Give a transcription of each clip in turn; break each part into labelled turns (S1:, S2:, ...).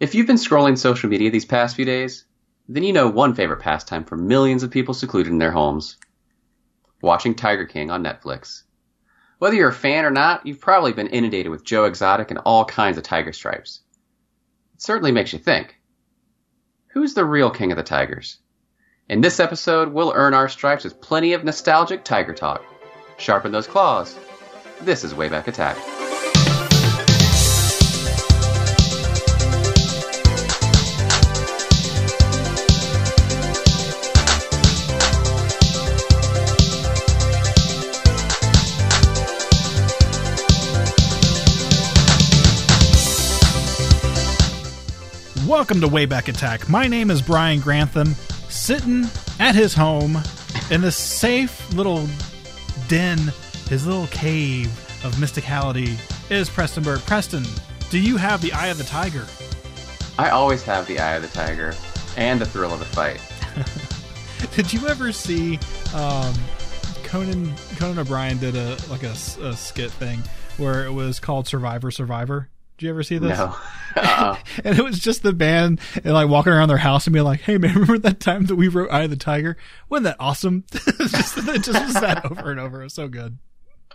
S1: If you've been scrolling social media these past few days, then you know one favorite pastime for millions of people secluded in their homes watching Tiger King on Netflix. Whether you're a fan or not, you've probably been inundated with Joe Exotic and all kinds of tiger stripes. It certainly makes you think who's the real king of the tigers? In this episode, we'll earn our stripes with plenty of nostalgic tiger talk. Sharpen those claws. This is Wayback Attack.
S2: Welcome to Wayback Attack. My name is Brian Grantham, sitting at his home in this safe little den, his little cave of mysticality is Preston Burke. Preston, do you have the eye of the tiger?
S1: I always have the eye of the tiger and the thrill of the fight.
S2: Did you ever see um, Conan Conan O'Brien did a like a, a skit thing where it was called Survivor Survivor? Did you ever see this?
S1: No. Uh-uh.
S2: and it was just the band and like walking around their house and being like, "Hey man, remember that time that we wrote Eye of the Tiger? Wasn't that awesome?" it, just, it just was that over and over. It was so good.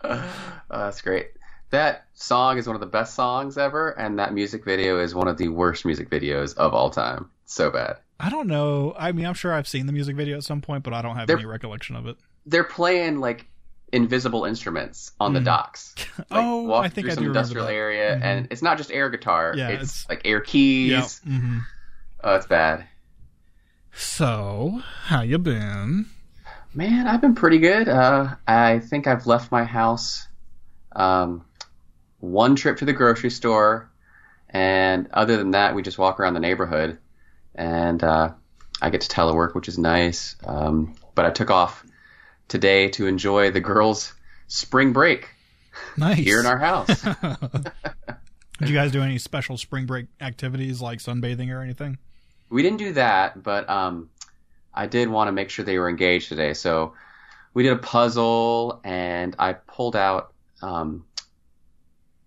S1: Uh, that's great. That song is one of the best songs ever, and that music video is one of the worst music videos of all time. So bad.
S2: I don't know. I mean, I'm sure I've seen the music video at some point, but I don't have
S1: They're-
S2: any recollection of it.
S1: They're playing like invisible instruments on the
S2: Mm.
S1: docks. Like,
S2: Oh,
S1: walking
S2: I think
S1: through
S2: I
S1: some industrial area,
S2: Mhm.
S1: and it's not just air guitar.
S2: Yeah,
S1: it's,
S2: it's-
S1: like air keys.
S2: Yeah. hmm
S1: Oh, it's bad.
S2: So, how you been?
S1: Man, I've been pretty good. Uh, I think I've left my house um, one trip to the grocery store, and other than that, we just walk around the neighborhood, and uh, I get to telework, which is nice. Um, but I took off today to enjoy the girls' spring break
S2: Nice.
S1: here in our house.
S2: Did you guys do any special spring break activities like sunbathing or anything?
S1: we didn't do that, but um, I did want to make sure they were engaged today. So we did a puzzle, and I pulled out um,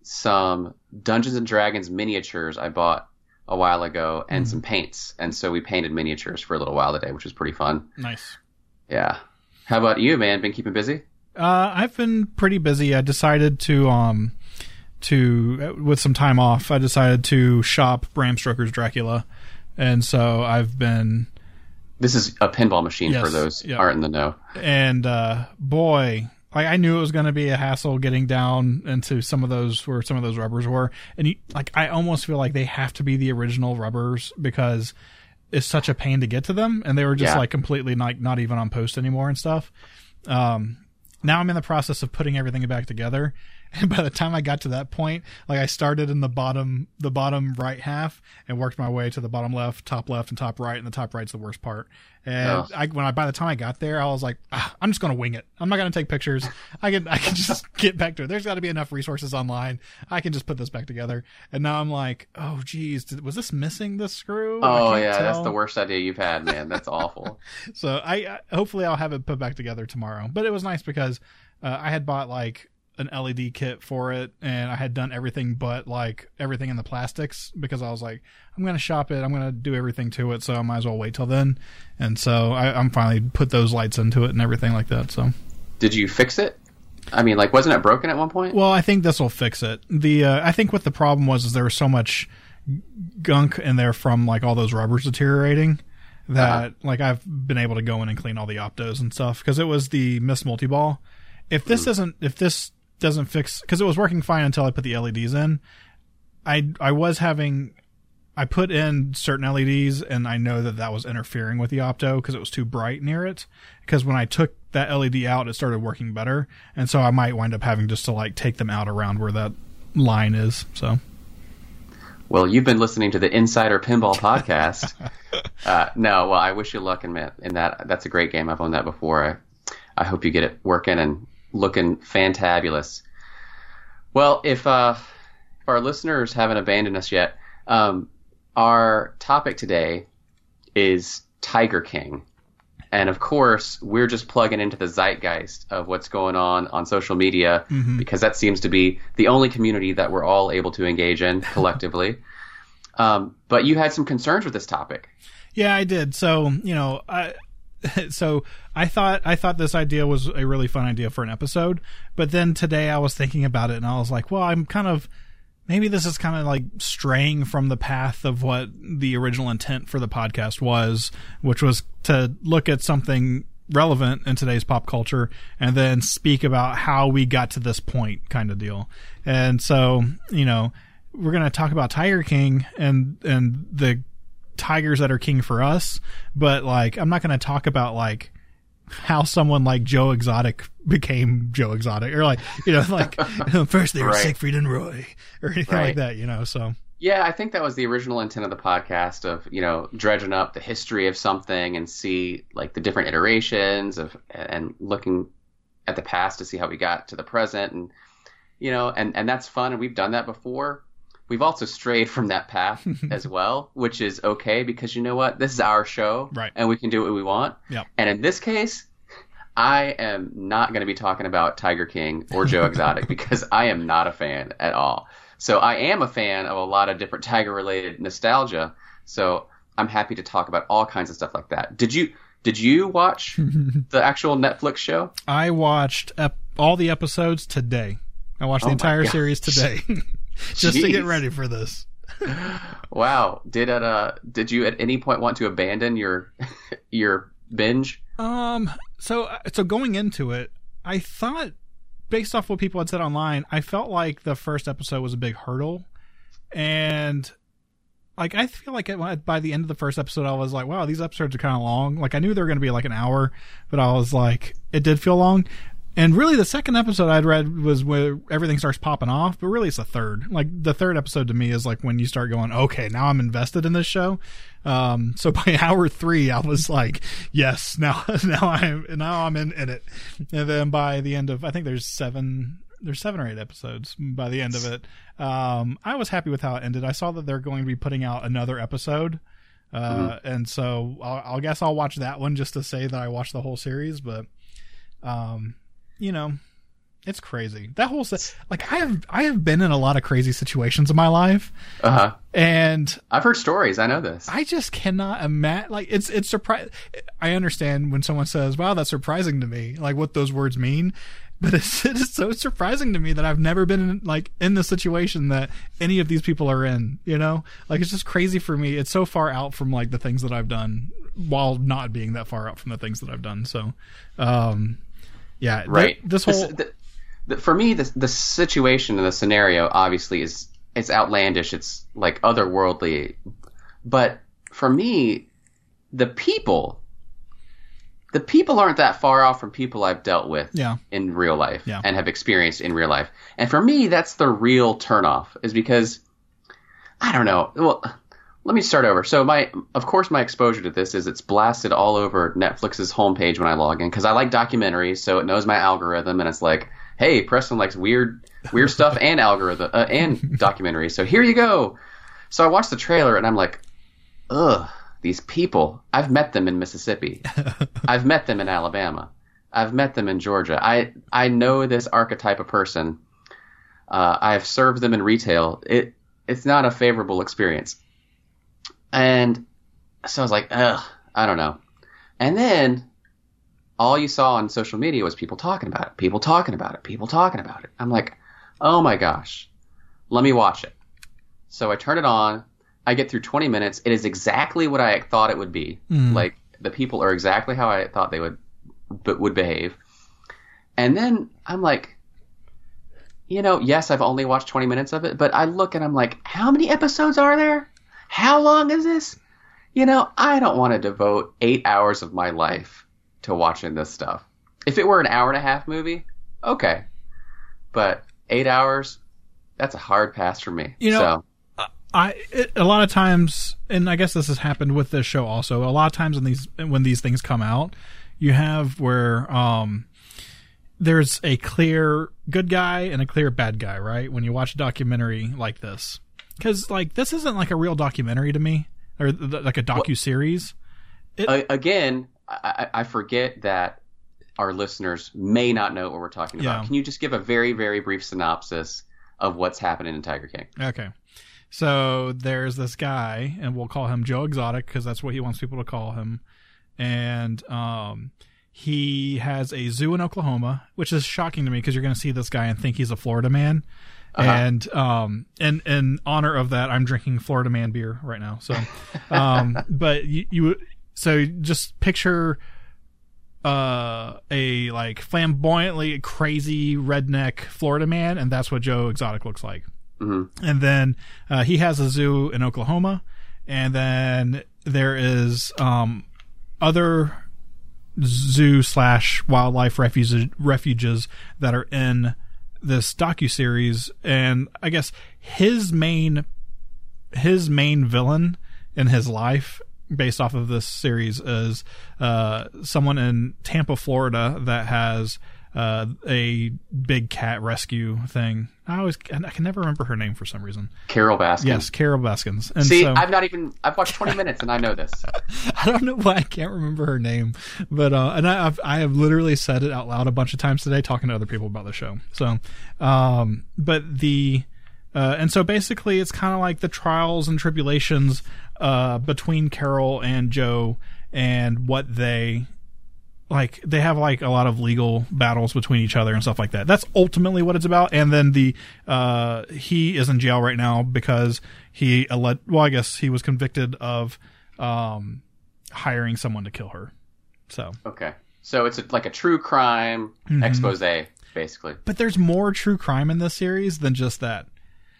S1: some Dungeons and Dragons miniatures I bought a while ago, and
S2: Mhm.
S1: some paints. And so we painted miniatures for a little while today, which was pretty fun.
S2: Nice.
S1: Yeah. How about you, man? Been keeping busy?
S2: Uh, I've been pretty busy. I decided to um to with some time off. I decided to shop Bram Stoker's Dracula, and so I've been
S1: This is a pinball machine for those
S2: yeah.
S1: aren't in the know.
S2: and uh, boy, like I knew it was going to be a hassle getting down into some of those where some of those rubbers were, and you, like I almost feel like they have to be the original rubbers because it's such a pain to get to them, and they were just
S1: Yeah.
S2: like completely like not even on post anymore and stuff. Um, now I'm in the process of putting everything back together. And by the time I got to that point, like I started in the bottom, the bottom right half, and worked my way to the bottom left, top left, and top right. And the top right's the worst part. And
S1: Oh.
S2: I, when I by the time I got there, I was like, ah, I'm just gonna wing it. I'm not gonna take pictures. I can I can just get back to it. There's got to be enough resources online. I can just put this back together. And now I'm like, oh geez, did, was this missing the screw?
S1: Oh yeah, that's the worst idea you've had, man. That's awful.
S2: So I, I hopefully I'll have it put back together tomorrow. But it was nice because uh, I had bought like an LED kit for it, and I had done everything but like everything in the plastics because I was like, I'm gonna shop it, I'm gonna do everything to it, so I might as well wait till then. And so I, I'm finally put those lights into it and everything like that. So
S1: Did you fix it? I mean, like, wasn't it broken at one point?
S2: well, I think this will fix it. The uh, I think what the problem was is there was so much gunk in there from like all those rubbers deteriorating that
S1: Uh-huh.
S2: like I've been able to go in and clean all the optos and stuff because it was the Miss Multi Ball. If this doesn't if this doesn't fix because it was working fine until I put the LEDs in, I I was having I put in certain LEDs and I know that that was interfering with the opto because it was too bright near it. Because when I took that LED out, it started working better, and so I might wind up having just to like take them out around where that line is. So
S1: Well, you've been listening to the Insider Pinball podcast. uh, no, well, I wish you luck in, in that. That's a great game. I've owned that before. I, I hope you get it working and looking fantabulous. Well, if uh, if our listeners haven't abandoned us yet, um, our topic today is Tiger King. And of course, we're just plugging into the zeitgeist of what's going on on social media
S2: Mhm.
S1: because that seems to be the only community that we're all able to engage in collectively. Um, but you had some concerns with this topic.
S2: Yeah, I did. So you know, I so I thought I thought this idea was a really fun idea for an episode, but then today I was thinking about it and I was like, well, I'm kind of maybe this is kind of like straying from the path of what the original intent for the podcast was, which was to look at something relevant in today's pop culture and then speak about how we got to this point kind of deal. And so, you know, we're going to talk about Tiger King and and the tigers that are king for us, but like I'm not going to talk about like how someone like Joe Exotic became Joe Exotic, or like you know, like first they were
S1: Right.
S2: Siegfried and Roy, or anything like that, you know. So
S1: Yeah, I think that was the original intent of the podcast of, you know, dredging up the history of something and see like the different iterations of and looking at the past to see how we got to the present and you know, and and that's fun and we've done that before. We've also strayed from that path as well, which is okay because you know what? This is our show
S2: Right.
S1: and we can do what we want.
S2: Yep.
S1: And in this case, I am not going to be talking about Tiger King or Joe Exotic because I am not a fan at all. So I am a fan of a lot of different tiger related nostalgia. So I'm happy to talk about all kinds of stuff like that. Did you did you watch the actual Netflix show?
S2: I watched ep- all the episodes today. I watched
S1: Oh
S2: the entire series today, just to get ready for this.
S1: Wow. Did it uh did you at any point want to abandon your your binge?
S2: Um. So so going into it, I thought, based off what people had said online, I felt like the first episode was a big hurdle, and like I feel like it, by the end of the first episode, I was like, wow, these episodes are kind of long. Like I knew they were going to be like an hour, but I was like, it did feel long. And really, the second episode I'd read was where everything starts popping off, but really, it's the third. Like the third episode to me is like when you start going, okay, now I'm invested in this show. Um, so by hour three, I was like, yes, now now I'm now I'm in, in it. And then by the end of, I think there's seven. There's seven or eight episodes by the end of it. Um, I was happy with how it ended. I saw that they're going to be putting out another episode, uh, and so I'll, I'll guess I'll watch that one just to say that I watched the whole series. But, um, you know, it's crazy. That whole se- like I have I have been in a lot of crazy situations in my life,
S1: Uh-huh.
S2: and
S1: I've heard stories. I know this.
S2: I just cannot imagine. Like it's it's surprise. I understand when someone says, "Wow, that's surprising to me," like what those words mean. But it's, it is so surprising to me that I've never been in, like in the situation that any of these people are in. You know, like it's just crazy for me. It's so far out from like the things that I've done, while not being that far out from the things that I've done. So, um, yeah, th-
S1: right.
S2: this whole
S1: the, the, for me, the the situation and the scenario obviously is it's outlandish. It's like otherworldly, but for me, the people, the people aren't that far off from people I've dealt with
S2: yeah,
S1: in real life
S2: Yeah.
S1: and have experienced in real life. And for me, that's the real turnoff is because I don't know. Well, let me start over. So my, of course, my exposure to this is it's blasted all over Netflix's homepage when I log in because I like documentaries, so it knows my algorithm and it's like, hey, Preston likes weird, weird stuff and algorithm uh, and documentaries. So here you go. So I watched the trailer and I'm like, ugh, these people. I've met them in Mississippi. I've met them in Alabama. I've met them in Georgia. I I know this archetype of person. Uh, I have served them in retail. It it's not a favorable experience. And so I was like, ugh, I don't know. And then all you saw on social media was people talking about it, people talking about it, people talking about it. I'm like, oh my gosh, let me watch it. So I turn it on. I get through 20 minutes. It is exactly what I thought it would be.
S2: Mm.
S1: Like the people are exactly how I thought they would but would behave. And then I'm like, you know, yes, I've only watched 20 minutes of it, but I look and I'm like, how many episodes are there? How long is this? You know, I don't want to devote eight hours of my life to watching this stuff. If it were an hour and a half movie, okay. But eight hours, that's a hard pass for me.
S2: You know,
S1: so,
S2: I it, a lot of times, and I guess this has happened with this show also. A lot of times when these when these things come out, you have where um, there's a clear good guy and a clear bad guy, right? When you watch a documentary like this, because like this isn't like a real documentary to me, or th- like a docu series.
S1: a- again, I, I I forget that our listeners may not know what we're talking about.
S2: Yeah.
S1: Can you just give a very, very brief synopsis of what's happening in Tiger King?
S2: Okay. So there's this guy, and we'll call him Joe Exotic because that's what he wants people to call him. And um, he has a zoo in Oklahoma, which is shocking to me because you're going to see this guy and think he's a Florida man.
S1: Uh-huh.
S2: And um, in in honor of that, I'm drinking Florida Man beer right now. So, um, but you, you so just picture uh a like flamboyantly crazy redneck Florida man, and that's what Joe Exotic looks like.
S1: Mhm.
S2: And then uh, he has a zoo in Oklahoma, and then there is um other zoo slash wildlife refuges refuges that are in this docu series, and I guess his main his main villain in his life based off of this series is uh, someone in Tampa, Florida that has uh, a big cat rescue thing. I always I can never remember her name for some reason.
S1: Carole Baskins.
S2: Yes, Carole Baskins. And
S1: See,
S2: so,
S1: I've not even I've watched 20 minutes and I know this.
S2: I don't know why I can't remember her name, but uh, and I, I've I have literally said it out loud a bunch of times today, talking to other people about the show. So, um, but the uh, and so basically, it's kind of like the trials and tribulations uh, between Carole and Joe, and what they like. They have like a lot of legal battles between each other and stuff like that. That's ultimately what it's about. And then the uh, he is in jail right now because he alle- well, I guess he was convicted of um, hiring someone to kill her. So,
S1: Okay. So it's a, like a true crime
S2: Mm-hmm.
S1: expose, basically.
S2: but there's more true crime in this series than just that.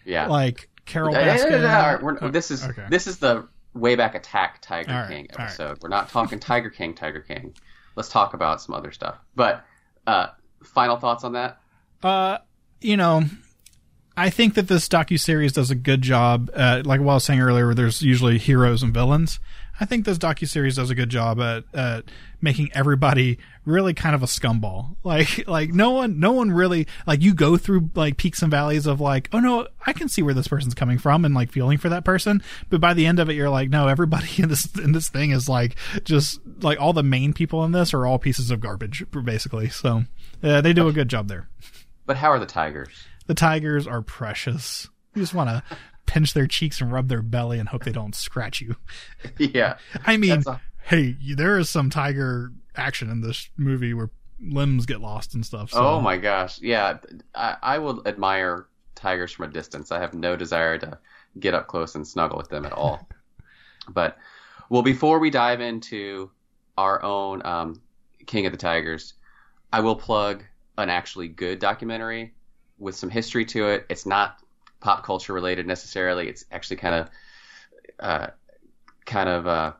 S1: Yeah.
S2: Like
S1: Carole
S2: Baskin.
S1: this is
S2: okay.
S1: this is the way back attack Tiger
S2: right,
S1: King
S2: all right.
S1: episode. We're not talking Tiger King, Tiger King. Let's talk about some other stuff. But uh, final thoughts on that?
S2: Uh, you know, I think that this docu series does a good job. At, like what I was saying earlier, there's usually heroes and villains. I think this docu series does a good job at, at making everybody really kind of a scumball. Like, like no one, no one really like you go through like peaks and valleys of like, oh no, I can see where this person's coming from and like feeling for that person. But by the end of it, you're like, no, everybody in this in this thing is like just like all the main people in this are all pieces of garbage basically. So uh, they do a good job there.
S1: But how are the Tigers?
S2: The tigers are precious. You just want to pinch their cheeks and rub their belly and hope they don't scratch you.
S1: yeah.
S2: I mean,
S1: a-
S2: hey, there is some tiger action in this movie where limbs get lost and stuff. So.
S1: Oh my gosh. Yeah. I, I will admire tigers from a distance. I have no desire to get up close and snuggle with them at all. but well, before we dive into our own um, King of the Tigers, I will plug an actually good documentary with some history to it. It's not pop culture related necessarily. It's actually kind of, uh, kind of, uh,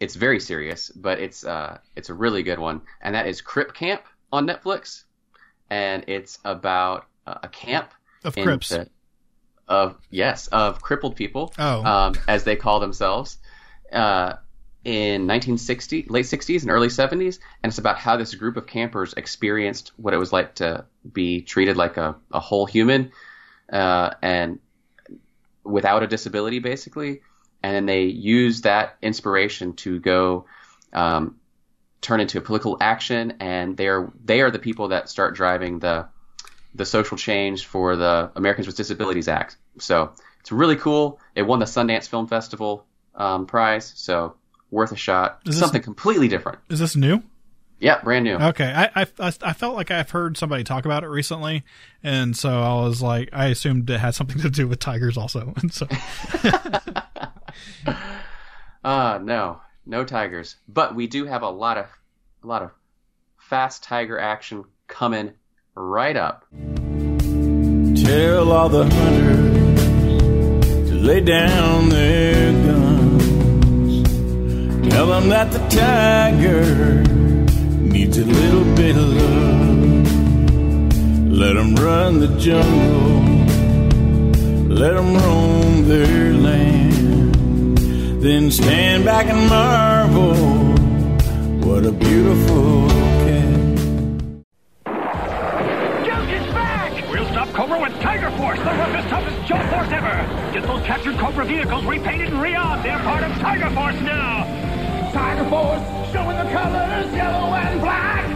S1: it's very serious, but it's uh, it's a really good one, and that is Crip Camp on Netflix, and it's about uh, a camp
S2: of Crips.
S1: the- of yes of crippled people
S2: Oh.
S1: um, as they call themselves uh, in 1960 late 60s and early 70s and it's about how this group of campers experienced what it was like to be treated like a, a whole human uh, and without a disability basically and then they use that inspiration to go um, turn into political action and they're they are the people that start driving the the social change for the Americans with Disabilities Act. So it's really cool. It won the Sundance Film Festival um, prize, so worth a shot.
S2: Is this-
S1: Something completely different.
S2: Is this new?
S1: Yeah, brand new.
S2: Okay, I, I I I felt like I've heard somebody talk about it recently, and so I was like, I assumed it had something to do with tigers also, and so
S1: Uh, no, no tigers, but we do have a lot of a lot of fast tiger action coming right up.
S3: Tell all the hunters to lay down their guns. Tell them that the tiger needs a little bit of love. Let them run the jungle. Let them roam their land. Then stand back and marvel. What a beautiful cat.
S4: Joe is back! We'll stop Cobra with Tiger Force, the roughest, toughest Joe Force ever! Get those captured Cobra vehicles repainted and re-armed. They're part of Tiger Force now! Tiger Force, showing the colors yellow and black!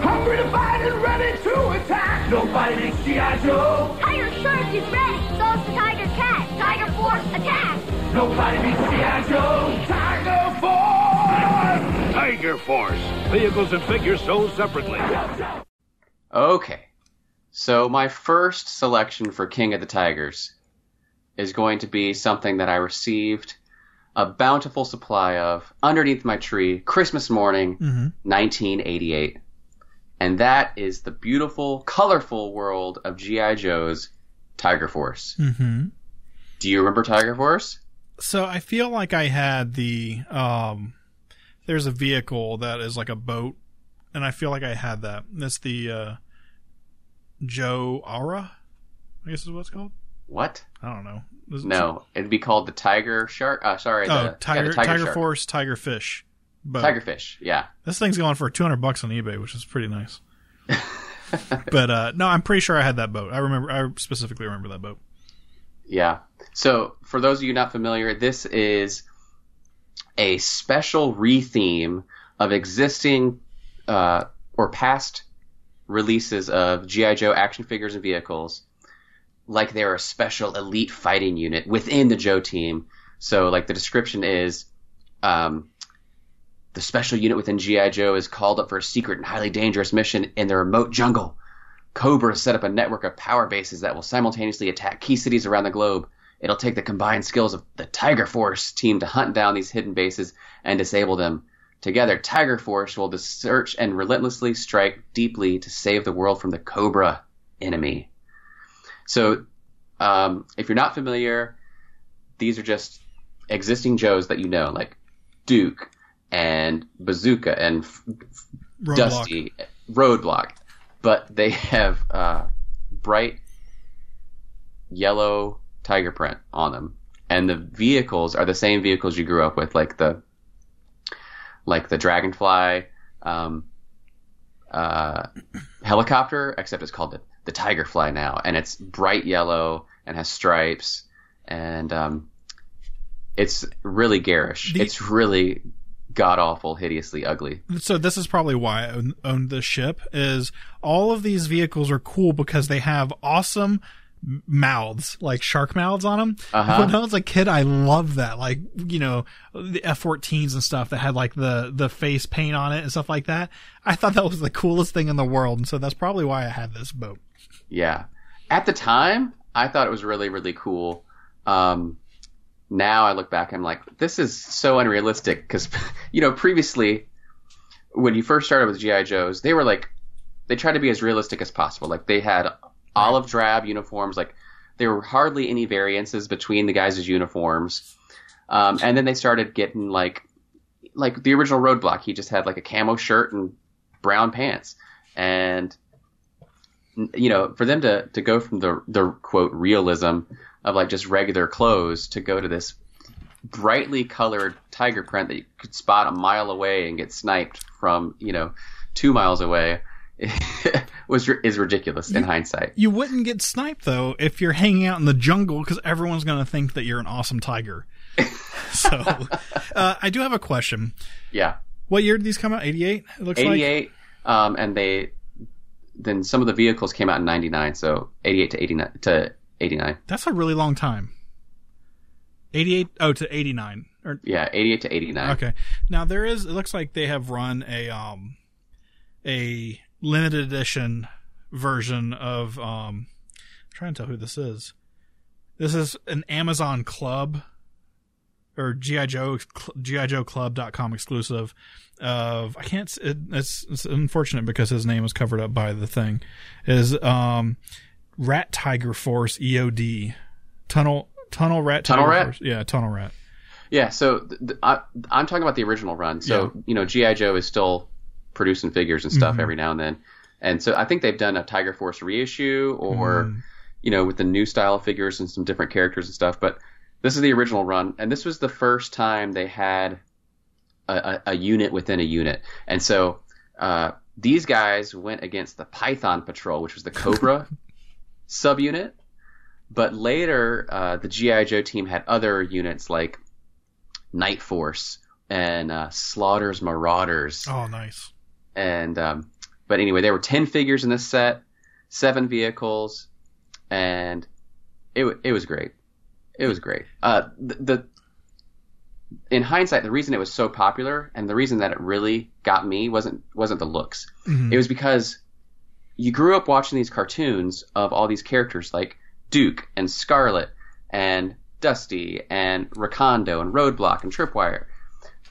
S4: Hungry to fight and ready to attack! Nobody makes G.I. Joe.
S5: Tiger Shark is ready. So's the Tiger Cat. Tiger Force, attack!
S4: Nobody beats G.I. Joe. Tiger Force.
S6: Tiger Force. Vehicles and figures sold separately.
S1: Okay. So my first selection for King of the Tigers is going to be something that I received a bountiful supply of underneath my tree Christmas morning, 1988. And that is the beautiful, colorful world of G.I. Joe's Tiger Force.
S2: Mm-hmm.
S1: Do you remember Tiger Force?
S2: So I feel like I had the um there's a vehicle that is like a boat and I feel like I had that. That's the uh Joe Aura, I guess is what it's called.
S1: What?
S2: I don't know. It-
S1: No, it'd be called the Tiger Shark. Uh, sorry,
S2: Oh,
S1: the, yeah,
S2: Tiger
S1: the
S2: Tiger,
S1: Tiger.
S2: Force Tiger Fish. But
S1: Tiger Fish. Yeah.
S2: this thing's going for 200 bucks on eBay, which is pretty nice. but uh no, I'm pretty sure I had that boat. I remember I specifically remember that boat.
S1: Yeah. So, for those of you not familiar, this is a special retheme of existing uh, or past releases of G.I. Joe action figures and vehicles, like they're a special elite fighting unit within the Joe team. So, like the description is um, the special unit within G.I. Joe is called up for a secret and highly dangerous mission in the remote jungle. Cobra set up a network of power bases that will simultaneously attack key cities around the globe. It'll take the combined skills of the Tiger Force team to hunt down these hidden bases and disable them. Together, Tiger Force will search and relentlessly strike deeply to save the world from the Cobra enemy. So, um, if you're not familiar, these are just existing Joes that you know, like Duke and Bazooka and F-
S2: Roadblock.
S1: Dusty, Roadblock, but they have uh, bright yellow tiger print on them, and the vehicles are the same vehicles you grew up with, like the like the Dragonfly um, uh, helicopter, except it's called the, the Tigerfly now, and it's bright yellow and has stripes, and um, it's really garish.
S2: The-
S1: it's really god awful, hideously ugly.
S2: so this is probably why I own, own this ship is all of these vehicles are cool because they have awesome mouths like shark mouths on them
S1: Uh-huh.
S2: when i was a kid i loved that like you know the f-14s and stuff that had like the the face paint on it and stuff like that i thought that was the coolest thing in the world and so that's probably why i had this boat
S1: Yeah. At the time, I thought it was really, really cool. Um, now I look back, I'm like, this is so unrealistic because, you know, previously, when you first started with GI Joes, they were like, they tried to be as realistic as possible. Like they had olive drab uniforms, like there were hardly any variances between the guys' uniforms. Um, and then they started getting like, like the original Roadblock, he just had like a camo shirt and brown pants, and you know, for them to, to go from the the quote realism of like just regular clothes to go to this brightly colored tiger print that you could spot a mile away and get sniped from you know two miles away was is ridiculous in hindsight.
S2: you wouldn't get sniped though if you're hanging out in the jungle because everyone's going to think that you're an awesome tiger so uh, i do have a question
S1: Yeah,
S2: what year did these come out 88 it looks
S1: eighty
S2: like
S1: 88. um, and they then some of the vehicles came out in ninety nine, so eighty eight to eighty nine to eighty nine.
S2: That's a really long time. 88 oh to 89 or
S1: Yeah, eighty eight to eighty nine.
S2: okay. Now there is it looks like they have run a um a limited edition version of um I'm trying to tell who this is. This is an Amazon Club or GI Joe GI Joe Club.com exclusive of I can't it, it's, it's unfortunate because his name is covered up by the thing is um Rat Tiger Force EOD Tunnel Tunnel Rat
S1: Tunnel
S2: Tiger
S1: Rat?
S2: Force. Yeah, Tunnel Rat.
S1: Yeah, so th- th- I, I'm talking about the original run. So you know, GI Joe is still producing figures and stuff every now and then, and so I think they've done a Tiger Force reissue or you know with the new style of figures and some different characters and stuff. But this is the original run, and this was the first time they had a, a, unit within a unit, and so uh, these guys went against the Python Patrol, which was the Cobra subunit. But later, uh, the GI Joe team had other units like Night Force and uh, Slaughter's Marauders,
S2: Oh, nice.
S1: and um, but anyway, there were ten figures in this set, seven vehicles, and it it was great. It was great. Uh, the, the in hindsight, the reason it was so popular and the reason that it really got me wasn't wasn't the looks. Mm-hmm. It was because you grew up watching these cartoons of all these characters like Duke and Scarlett and Dusty and Recondo and Roadblock and Tripwire.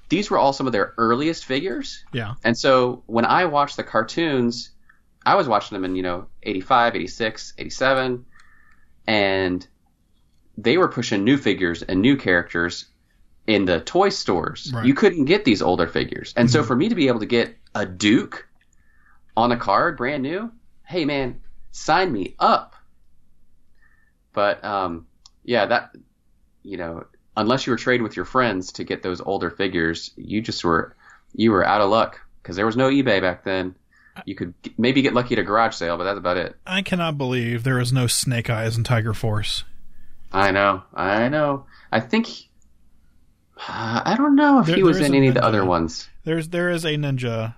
S1: These were all some of their earliest figures.
S2: Yeah.
S1: And so when I watched the cartoons, I was watching them in, you know, 85, 86, 87, and they were pushing new figures and new characters in the toy stores.
S2: Right.
S1: You couldn't get these older figures. And so for me to be able to get a Duke on a card, brand new, hey man, sign me up. But um, yeah, that you know, unless you were trading with your friends to get those older figures, you just were you were out of luck because there was no eBay back then. You could maybe get lucky at a garage sale, but that's about it.
S2: I cannot believe there is no Snake Eyes in Tiger Force.
S1: I know, I know. I think uh, I don't know if
S2: There-
S1: he was in any of the other ones.
S2: There's there is a ninja,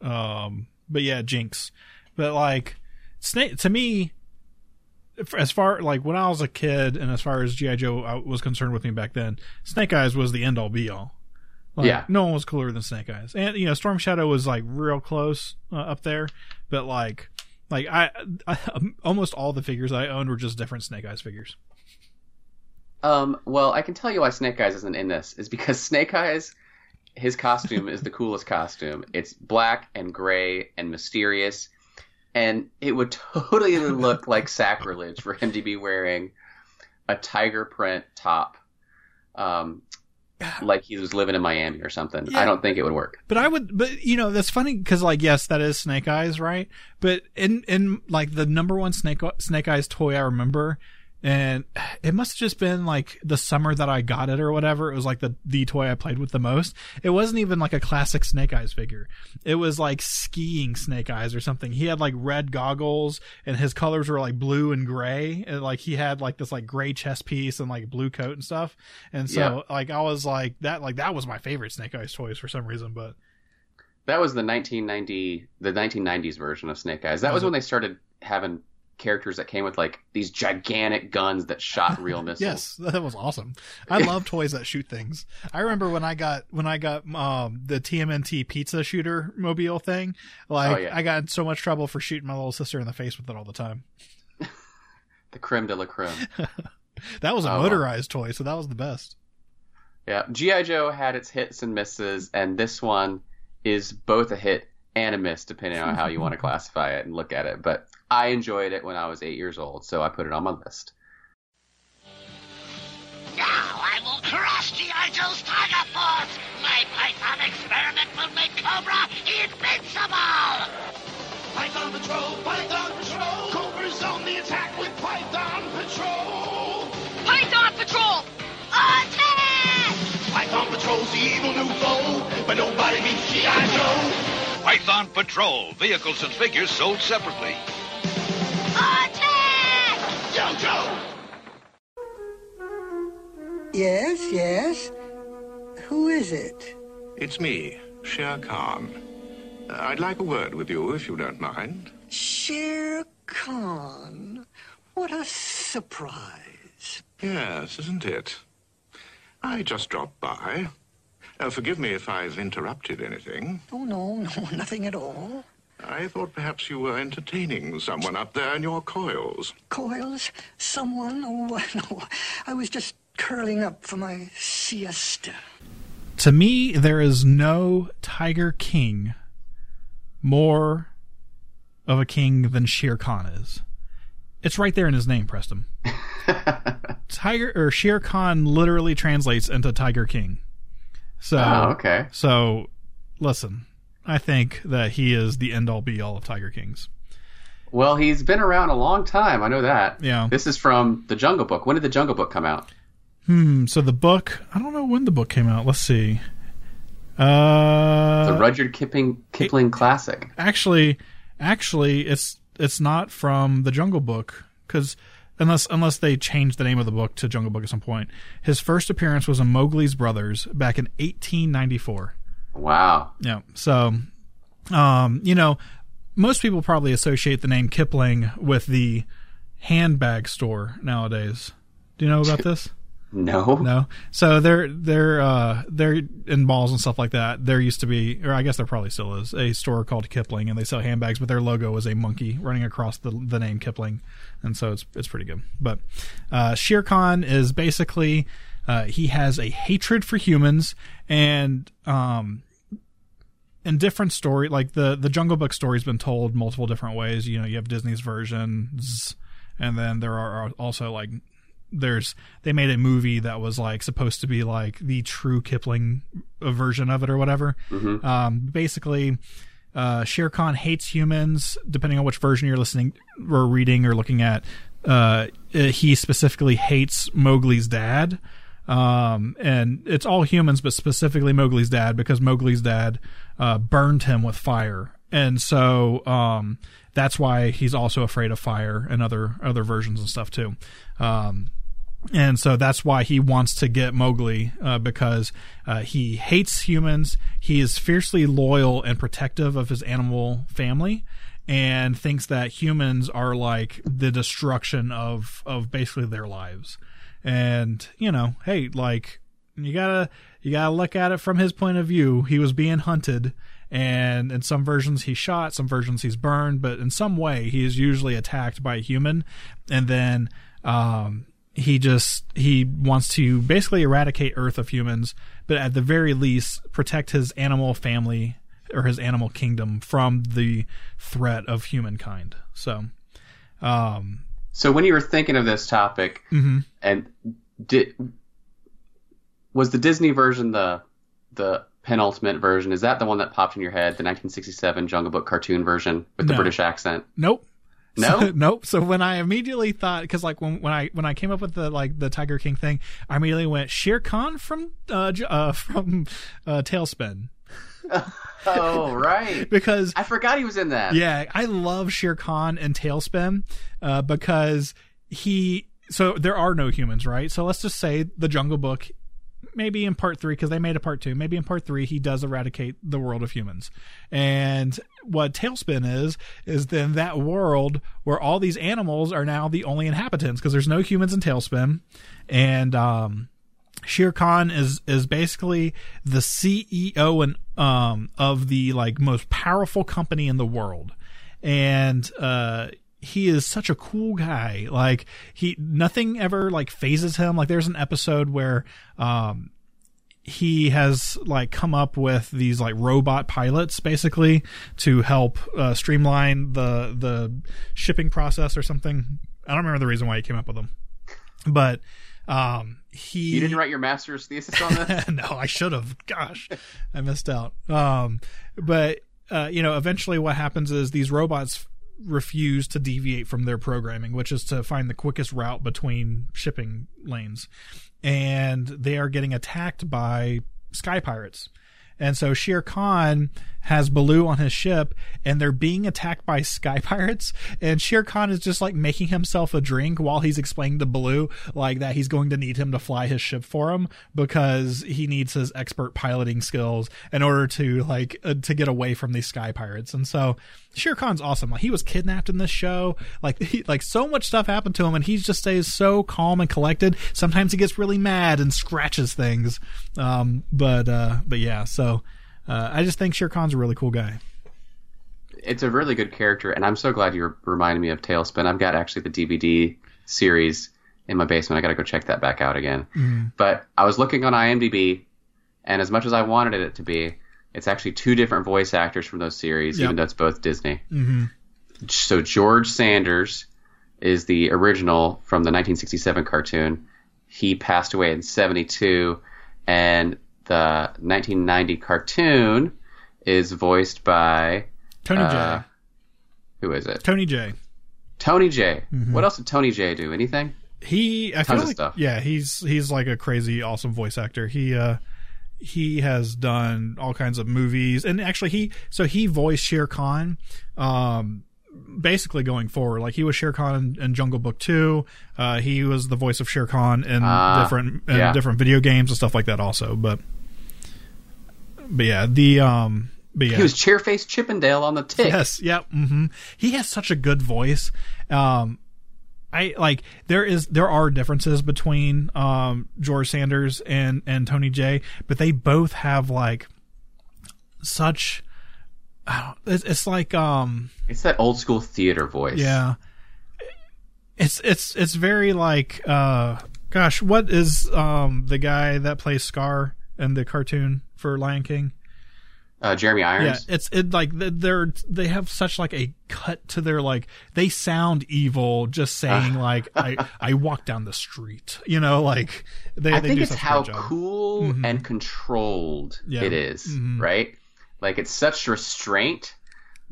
S2: um, but yeah, Jinx. But like Snake to me, as far like when I was a kid, and as far as GI Joe uh, was concerned with me back then, Snake Eyes was the end all be all. Like,
S1: Yeah.
S2: no one was cooler than Snake Eyes, and you know Storm Shadow was like real close uh, up there, but like. Like I, I, almost all the figures I owned were just different Snake Eyes figures.
S1: Um, well, I can tell you why Snake Eyes isn't in this is because Snake Eyes, his costume is the coolest costume. It's black and gray and mysterious, and it would totally look like sacrilege for him to be wearing a tiger print top, um, like he was living in Miami or something.
S2: Yeah.
S1: I don't think it would work.
S2: But I would, but you know, that's funny because like, yes, that is Snake Eyes, right? But in in like the number one Snake Snake Eyes toy I remember, and it must have just been like the summer that I got it or whatever. It was like the the toy I played with the most. It wasn't even like a classic Snake Eyes figure. It was like skiing Snake Eyes or something. He had like red goggles and his colors were like blue and gray, and like he had like this like gray chest piece and like blue coat and stuff. And so
S1: Yeah.
S2: like I was like that like that was my favorite Snake Eyes toys for some reason, but.
S1: That was the 1990, the 1990s version of Snake Eyes. That was
S2: it?
S1: when they started having characters that came with like these gigantic guns that shot real missiles.
S2: Yes, that was awesome. I love toys that shoot things. I remember when I got when I got um the TMNT pizza shooter mobile thing. Like
S1: Oh, yeah.
S2: I got in so much trouble for shooting my little sister in the face with it all the time.
S1: The creme de la creme.
S2: That was a
S1: Oh, wow.
S2: motorized toy, so that was the best.
S1: Yeah, GI Joe had its hits and misses, and this one is both a hit and a miss, depending on how you want to classify it and look at it. But I enjoyed it when I was eight years old, so I put it on my list.
S7: Now I will crush G.I. Joe's Tiger Force! My Python experiment will make Cobra invincible!
S4: Python Patrol, Python Patrol. Cobra's on the attack with Python Patrol.
S5: Python Patrol! Attack!
S4: Python Patrol's the evil new foe, but nobody beats G.I. Joe.
S6: Python Patrol. Vehicles and figures sold separately.
S4: JoJo!
S8: Yes, yes. Who is it?
S9: It's me, Shere Khan. Uh, I'd like a word with you, if you don't mind.
S8: Shere Khan. What a surprise.
S9: Yes, isn't it? I just dropped by. Uh, forgive me if I've interrupted anything.
S8: Oh, no, no, nothing at all.
S9: I thought perhaps you were entertaining someone up there in your coils.
S8: Coils? Someone? Oh, no. I was just curling up for my siesta.
S2: To me, there is no Tiger King more of a king than Shere Khan is. It's right there in his name, Preston. Tiger or Shere Khan literally translates into Tiger King. So
S1: Oh, okay.
S2: So listen, I think that he is the end all be all of Tiger Kings.
S1: Well, he's been around a long time. I know that.
S2: Yeah.
S1: This is from the Jungle Book. When did the Jungle Book come out?
S2: Hmm. So the book, I don't know when the book came out. Let's see. Uh,
S1: The Rudyard Kipling Kipling classic.
S2: actually, actually, it's it's not from the Jungle Book because unless unless they changed the name of the book to Jungle Book at some point, his first appearance was in Mowgli's Brothers back in 1894.
S1: Wow.
S2: Yeah. So, um, you know, most people probably associate the name Kipling with the handbag store nowadays. Do you know about this?
S1: No.
S2: No. So they're they're uh they're in malls and stuff like that. There used to be, or I guess there probably still is, a store called Kipling, and they sell handbags, but their logo is a monkey running across the the name Kipling, and so it's it's pretty good. But uh, Shere Khan is basically uh, he has a hatred for humans, and um, in different story, like the the Jungle Book story's been told multiple different ways. You know, you have Disney's versions, and then there are also like there's they made a movie that was like supposed to be like the true Kipling version of it or whatever.
S1: Mhm.
S2: Um, basically, uh, Shere Khan hates humans. Depending on which version you're listening or reading or looking at, uh, he specifically hates Mowgli's dad. Um, and it's all humans, but specifically Mowgli's dad because Mowgli's dad uh, burned him with fire, and so um, that's why he's also afraid of fire and other other versions and stuff too. Um, and so that's why he wants to get Mowgli uh, because uh, he hates humans. He is fiercely loyal and protective of his animal family, and thinks that humans are like the destruction of of basically their lives. And you know, hey, like you gotta you gotta look at it from his point of view. He was being hunted, and in some versions he's shot, some versions he's burned, but in some way he is usually attacked by a human, and then um, he just he wants to basically eradicate Earth of humans, but at the very least protect his animal family or his animal kingdom from the threat of humankind. So, um,
S1: So when you were thinking of this topic,
S2: Mhm.
S1: and did was the Disney version the the penultimate version? Is that the one that popped in your head, the 1967 Jungle Book cartoon version with the British accent?
S2: Nope.
S1: No?
S2: So, nope. So when I immediately thought, because like when, when I when I came up with the like the Tiger King thing, I immediately went Shere Khan from uh, uh from uh, TaleSpin
S1: oh right,
S2: because
S1: I forgot he was in that.
S2: yeah, I love Shere Khan and TaleSpin uh, because he. So there are no humans, right? So let's just say the Jungle Book. Maybe in part three, because they made a part two. Maybe in part three, he does eradicate the world of humans. And what TaleSpin is, is then that world where all these animals are now the only inhabitants, because there's no humans in Tailspin. And um, Shere Khan is is basically the CEO and um of the like most powerful company in the world, and uh he is such a cool guy. Like he nothing ever like phases him. Like there's an episode where um he has like come up with these like robot pilots basically to help uh, streamline the the shipping process or something. I don't remember the reason why he came up with them, but um he
S1: You didn't write your master's thesis on this?
S2: no, I should have. Gosh, I missed out. Um, but uh, you know, eventually, what happens is these robots refuse to deviate from their programming, which is to find the quickest route between shipping lanes, and they are getting attacked by sky pirates. And so Shere Khan has Baloo on his ship, and they're being attacked by sky pirates. And Shere Khan is just like making himself a drink while he's explaining to Baloo like that he's going to need him to fly his ship for him because he needs his expert piloting skills in order to like uh, to get away from these sky pirates. And so Shere Khan's awesome. Like he was kidnapped in this show. Like he, like so much stuff happened to him, and he just stays so calm and collected. Sometimes he gets really mad and scratches things. Um, but uh, but yeah, so uh, I just think Shere Khan's a really cool guy.
S1: it's a really good character, and I'm so glad you reminded me of TaleSpin. I've got actually the DVD series in my basement. I got to go check that back out again.
S2: Mhm.
S1: But I was looking on IMDb, and as much as I wanted it to be, it's actually two different voice actors from those series,
S2: Yep.
S1: even though it's both Disney.
S2: Mm-hmm.
S1: So George Sanders is the original from the 1967 cartoon. He passed away in 72, and the 1990 cartoon is voiced by
S2: Tony
S1: uh,
S2: Jay.
S1: Who is it?
S2: Tony Jay.
S1: Tony Jay.
S2: Mhm.
S1: What else did Tony Jay do? Anything?
S2: He, I
S1: Tons
S2: feel
S1: of
S2: like,
S1: stuff.
S2: yeah, he's he's like a crazy, awesome voice actor. He, uh, he has done all kinds of movies, and actually, he so he voiced Shere Khan, um, basically going forward. Like he was Shere Khan in, in Jungle Book Two. Uh, he was the voice of Shere Khan in
S1: Ah,
S2: different in
S1: yeah.
S2: different video games and stuff like that, also. But, but yeah, the um But yeah.
S1: He was Chairface Chippendale on the tick.
S2: Yes, yep. hmm He has such a good voice. Um, I like there is there are differences between um George Sanders and and Tony Jay, but they both have like such. It's, it's like um
S1: It's that old school theater voice.
S2: yeah. It's it's it's very like uh gosh what is um the guy that plays Scar in the cartoon for Lion King?
S1: Uh, Jeremy Irons.
S2: Yeah, it's it like they're they have such like a cut to their like they sound evil just saying like I I walk down the street, you know, like they.
S1: I
S2: they
S1: think
S2: do
S1: it's
S2: such
S1: how
S2: good job.
S1: cool
S2: Mhm.
S1: and controlled
S2: Yeah.
S1: it is,
S2: Mhm.
S1: right? Like it's such restraint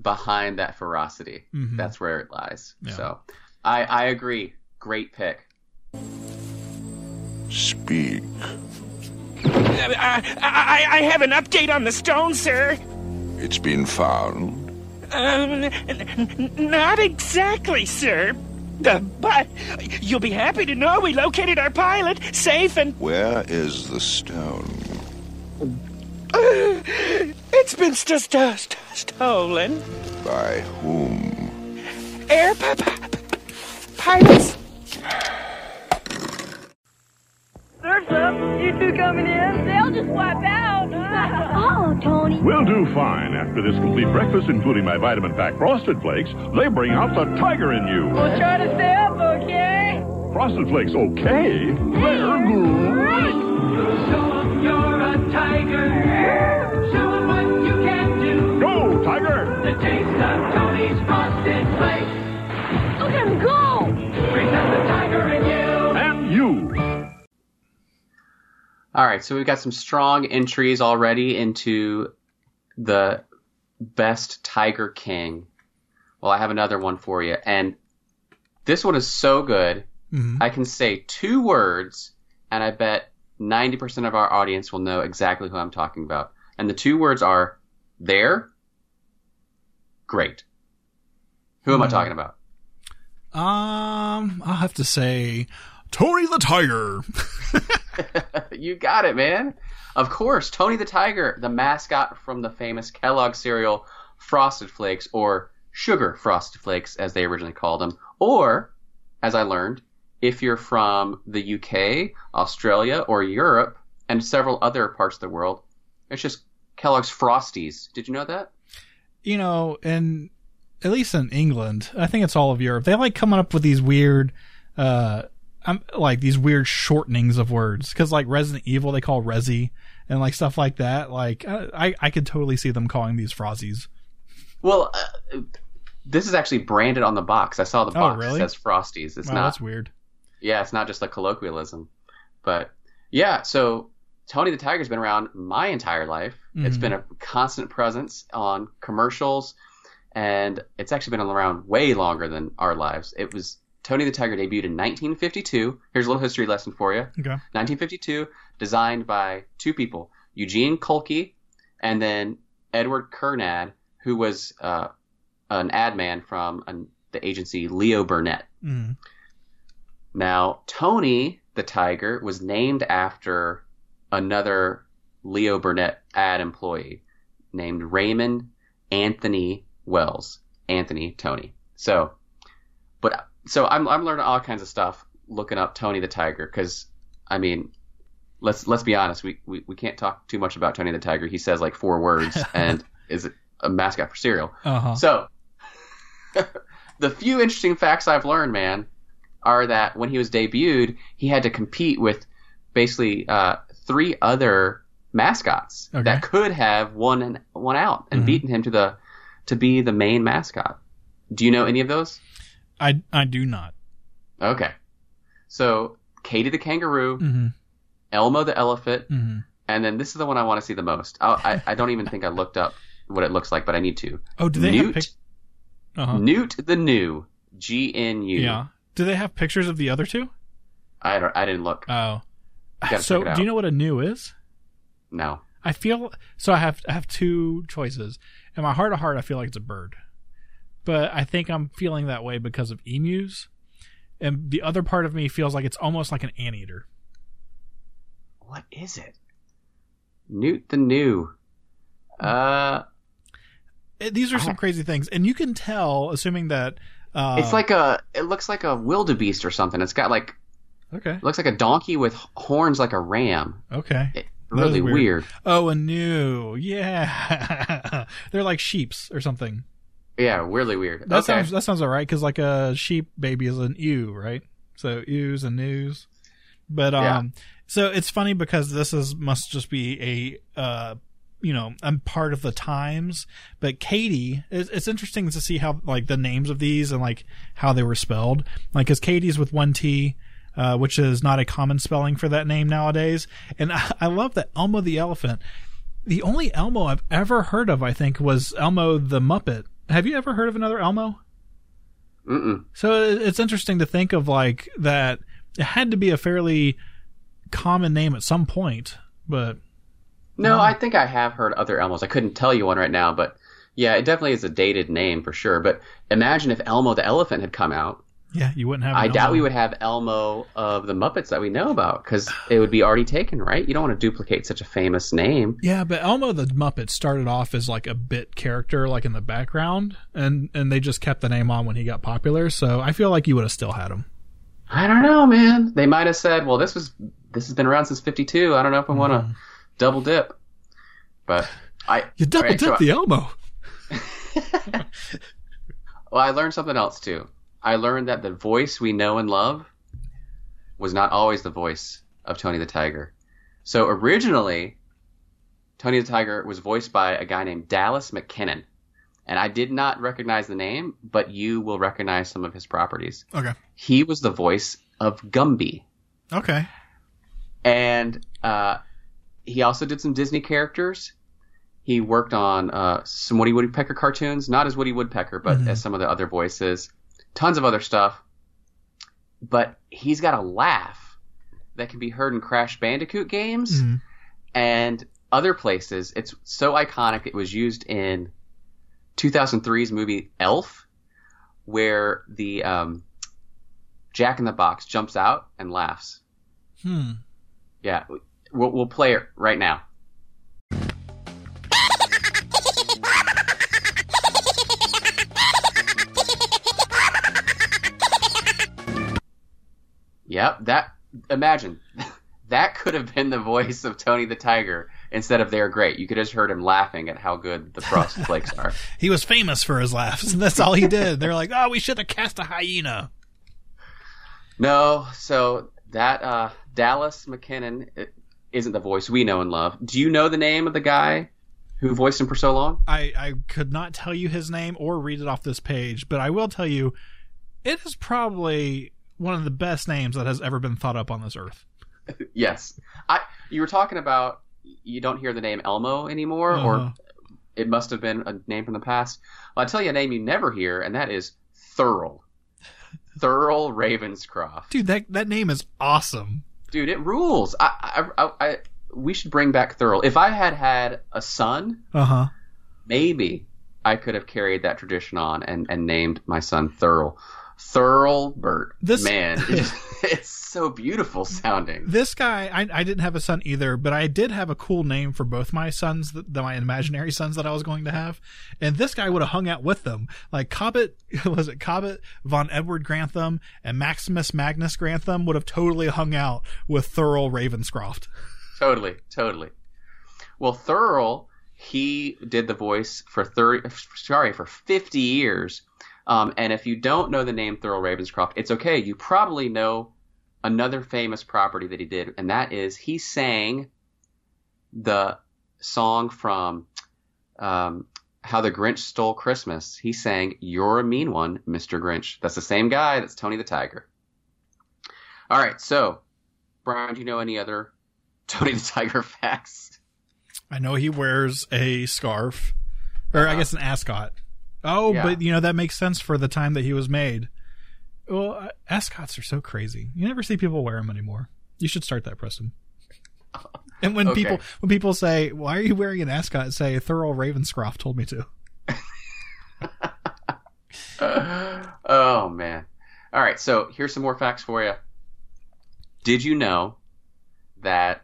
S1: behind that ferocity.
S2: Mhm.
S1: That's where it lies.
S2: Yeah.
S1: So, I I agree. Great pick.
S9: Speak.
S10: I, I, I have an update on the stone, sir.
S9: It's been found.
S10: Um, not exactly, sir. Uh, but you'll be happy to know we located our pilot safe and
S9: Where is the stone?
S10: it's been st- st- st- stolen.
S9: By whom?
S10: Air pi- pi- pilots.
S5: Surf's up. You two coming in? They'll just wipe out. oh, Tony.
S11: We'll do fine after this complete breakfast, including my vitamin pack frosted flakes. They bring out the tiger in you.
S5: We'll try to stay up, okay?
S11: Frosted flakes, okay? They're good.
S4: You're a tiger. Show 'em what you can do.
S11: Go, tiger!
S4: The taste of Tony's frosted flakes.
S5: Look at him go!
S4: Brings out the tiger
S1: All right, so we've got some strong entries already into the best Tiger King. Well, I have another one for you, and this one is so good.
S2: Mhm.
S1: I can say two words, and I bet 90% of our audience will know exactly who I'm talking about. And the two words are there, great. Who am I
S2: Hmm.
S1: talking about?
S2: Um, I'll have to say Tony the Tiger.
S1: you got it, man. Of course, Tony the Tiger, the mascot from the famous Kellogg cereal Frosted Flakes, or Sugar Frosted Flakes, as they originally called them. Or, as I learned, if you're from the UK, Australia, or Europe, and several other parts of the world, it's just Kellogg's Frosties. Did you know that?
S2: you know, and at least in England, I think it's all of Europe. They like coming up with these weird, uh, um, like these weird shortenings of words. Cause like Resident Evil, they call Resi and like stuff like that. Like I, I, I could totally see them calling these Frozzies.
S1: Well, uh, this is actually branded on the box. I saw the
S2: Oh,
S1: box.
S2: really?
S1: It says Frosties. It's
S2: wow,
S1: not.
S2: that's weird.
S1: Yeah, it's not just a colloquialism. But yeah, so Tony the Tiger's been around my entire life. It's
S2: Mhm.
S1: been a constant presence on commercials, and it's actually been around way longer than our lives. It was Tony the Tiger debuted in 1952. Here's a little history lesson for you.
S2: Okay.
S1: 1952, designed by two people, Eugene Kolke and then Edward Kernad, who was uh, an ad man from an, the agency Leo Burnett.
S2: Mm.
S1: Now, Tony the Tiger was named after another Leo Burnett ad employee named Raymond Anthony Wells. Anthony Tony. So, but so I'm I'm learning all kinds of stuff looking up Tony the Tiger because I mean, let's let's be honest, we, we we can't talk too much about Tony the Tiger. He says like four words and is a mascot for cereal.
S2: Uh-huh.
S1: So, the few interesting facts I've learned, man, are that when he was debuted, he had to compete with basically uh, three other mascots
S2: Okay.
S1: that could have won and won out and
S2: Mhm.
S1: beaten him to the to be the main mascot. Do you know any of those?
S2: I, I do not.
S1: Okay, so Katie the kangaroo,
S2: hmm
S1: Elmo the elephant,
S2: hmm
S1: and then this is the one I want to see the most. I, I, I don't even think I looked up what it looks like, but I need to.
S2: Oh, do they
S1: Newt,
S2: have pic- uh-huh.
S1: Newt the new, G N U.
S2: Yeah. Do they have pictures of the other two?
S1: I don't. I didn't look.
S2: Oh. So, do you know what a new is?
S1: No.
S2: I feel so. I have I have two choices. In my heart of heart, I feel like it's a bird, but I think I'm feeling that way because of emus, and the other part of me feels like it's almost like an anteater.
S1: What is it? Newt the new. Uh,
S2: these are some crazy things, and you can tell, assuming that uh,
S1: it's like a. It looks like a wildebeest or something. It's got like.
S2: okay,
S1: It looks like a donkey with horns like a ram.
S2: okay,
S1: It, really weird.
S2: Oh, a new, yeah, they're like sheeps or something.
S1: Yeah, weirdly weird.
S2: That
S1: okay.
S2: sounds that sounds alright because like a sheep baby is an ewe, right? So ewes and news. But um,
S1: Yeah.
S2: so it's funny because this is must just be a uh, you know, I'm part of the times. But Katie, it's, it's interesting to see how like the names of these and like how they were spelled. Like, cause Katie's with one T. Uh, which is not a common spelling for that name nowadays. And I, I love that Elmo the elephant. The only Elmo I've ever heard of, I think, was Elmo the Muppet. Have you ever heard of another Elmo?
S1: Mm-mm.
S2: So it's interesting to think of like that. It had to be a fairly common name at some point, but
S1: No, I think I have heard other Elmos. I couldn't tell you one right now, but yeah, it definitely is a dated name for sure. But imagine if Elmo the elephant had come out.
S2: Yeah, you wouldn't have.
S1: I doubt
S2: Elmo.
S1: we would have Elmo of the Muppets that we know about because it would be already taken, right? You don't want to duplicate such a famous name.
S2: Yeah, but Elmo the Muppet started off as like a bit character, like in the background, and and they just kept the name on when he got popular. So I feel like you would have still had him.
S1: I don't know, man. They might have said, "Well, this was this has been around since '52. I don't know if I want to double dip." But I
S2: You double
S1: Alright,
S2: dip
S1: so-
S2: the Elmo.
S1: Well, I learned something else too. I learned that the voice we know and love was not always the voice of Tony the Tiger. So originally, Tony the Tiger was voiced by a guy named Dallas McKennon. And I did not recognize the name, but you will recognize some of his properties.
S2: Okay.
S1: He was the voice of Gumby.
S2: Okay.
S1: And uh, he also did some Disney characters. He worked on uh, some Woody Woodpecker cartoons, not as Woody Woodpecker, but
S2: Mhm.
S1: as some of the other voices. Tons of other stuff. But he's got a laugh that can be heard in Crash Bandicoot games
S2: Mhm.
S1: and other places. It's so iconic. It was used in 2003's movie Elf, where the um, Jack in the Box jumps out and laughs.
S2: Hmm.
S1: Yeah, we'll, we'll play it right now. Yep, that imagine that could have been the voice of Tony the Tiger instead of they're great. You could have just heard him laughing at how good the frosted flakes are.
S2: He was famous for his laughs, and that's all he did. They're like, oh, we should have cast a hyena.
S1: No, so that uh, Dallas McKennon isn't the voice we know and love. Do you know the name of the guy who voiced him for so long?
S2: I, I could not tell you his name or read it off this page, but I will tell you it is probably one of the best names that has ever been thought up on this earth.
S1: yes, I. You were talking about you don't hear the name Elmo anymore,
S2: Uh-huh.
S1: or it must have been a name from the past. Well, I'll tell you a name you never hear, and that is Thurl. Thurl Ravenscroft.
S2: Dude, that that name is awesome.
S1: Dude, it rules. I, I, I, I, we should bring back Thurl. If I had had a son,
S2: Uh huh.
S1: maybe I could have carried that tradition on and, and named my son Thurl. Thurlbert.
S2: This-
S1: man, it's, it's so beautiful sounding.
S2: This guy, I, I didn't have a son either, but I did have a cool name for both my sons, the, the, my imaginary sons that I was going to have. And this guy would have hung out with them. Like Cobbett, was it Cobbett, Von Edward Grantham, and Maximus Magnus Grantham would have totally hung out with Thurl Ravenscroft.
S1: Totally, totally. Well, Thurl, he did the voice for thirty, sorry, for fifty years. Um, and if you don't know the name Thurl Ravenscroft, it's okay. You probably know another famous property that he did, and that is he sang the song from um, How the Grinch Stole Christmas. He sang "You're a Mean One, Mr. Grinch." That's the same guy. That's Tony the Tiger. All right, so Brian, do you know any other Tony the Tiger facts?
S2: I know he wears a scarf, or I guess an ascot. Oh,
S1: Yeah.
S2: but you know that makes sense for the time that he was made. Well, uh, ascots are so crazy. You never see people wear them anymore. You should start that, Preston. And when
S1: Okay.
S2: people when people say, "Why are you wearing an ascot?" say, "Thurl Ravenscroft told me to."
S1: oh man. All right, so here's some more facts for you. Did you know that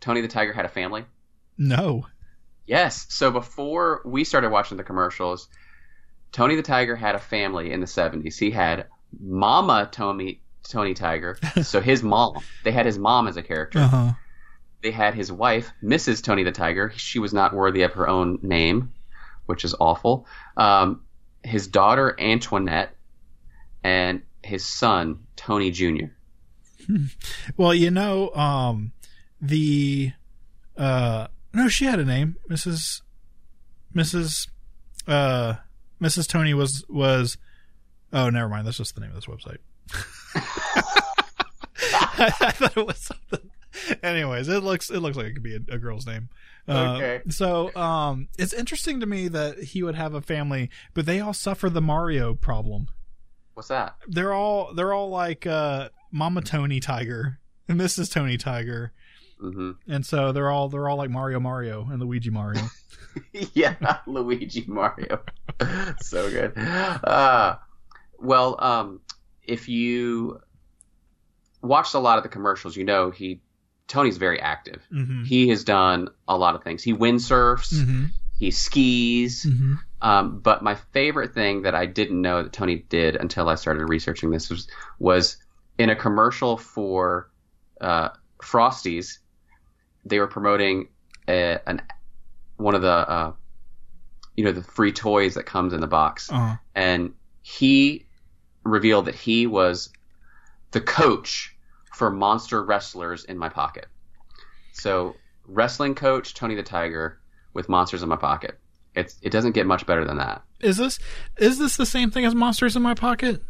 S1: Tony the Tiger had a family?
S2: No.
S1: Yes. So before we started watching the commercials, Tony the Tiger had a family in the 70s. He had Mama Tony Tony Tiger, so his mom. They had his mom as a character.
S2: Uh-huh.
S1: They had his wife, Mrs. Tony the Tiger. She was not worthy of her own name, which is awful. Um, his daughter Antoinette, and his son Tony Jr.
S2: Well, you know, um, the uh, no, she had a name, Mrs. Mrs. Uh, Mrs. Tony was was. Oh, never mind. That's just the name of this website. I, thought it was something. Anyways, it looks it looks like it could be a, a girl's name. Uh,
S1: Okay.
S2: So, um, it's interesting to me that he would have a family, but they all suffer the Mario problem.
S1: What's that?
S2: They're all they're all like uh, Mama Tony Tiger and Mrs. Tony Tiger,
S1: hmm
S2: and so they're all they're all like Mario Mario and Luigi Mario.
S1: yeah, Luigi Mario. so good. Uh, well, um, if you watched a lot of the commercials, you know he Tony's very active.
S2: Mhm.
S1: He has done a lot of things. He windsurfs.
S2: hmm
S1: He skis.
S2: hmm
S1: Um, but my favorite thing that I didn't know that Tony did until I started researching this was was in a commercial for uh, Frosties. They were promoting a, an one of the uh, you know the free toys that comes in the box,
S2: Uh-huh.
S1: and he revealed that he was the coach for monster wrestlers in my pocket. So wrestling coach Tony the Tiger with monsters in my pocket. It's it doesn't get much better than that.
S2: Is this is this the same thing as Monsters in My Pocket?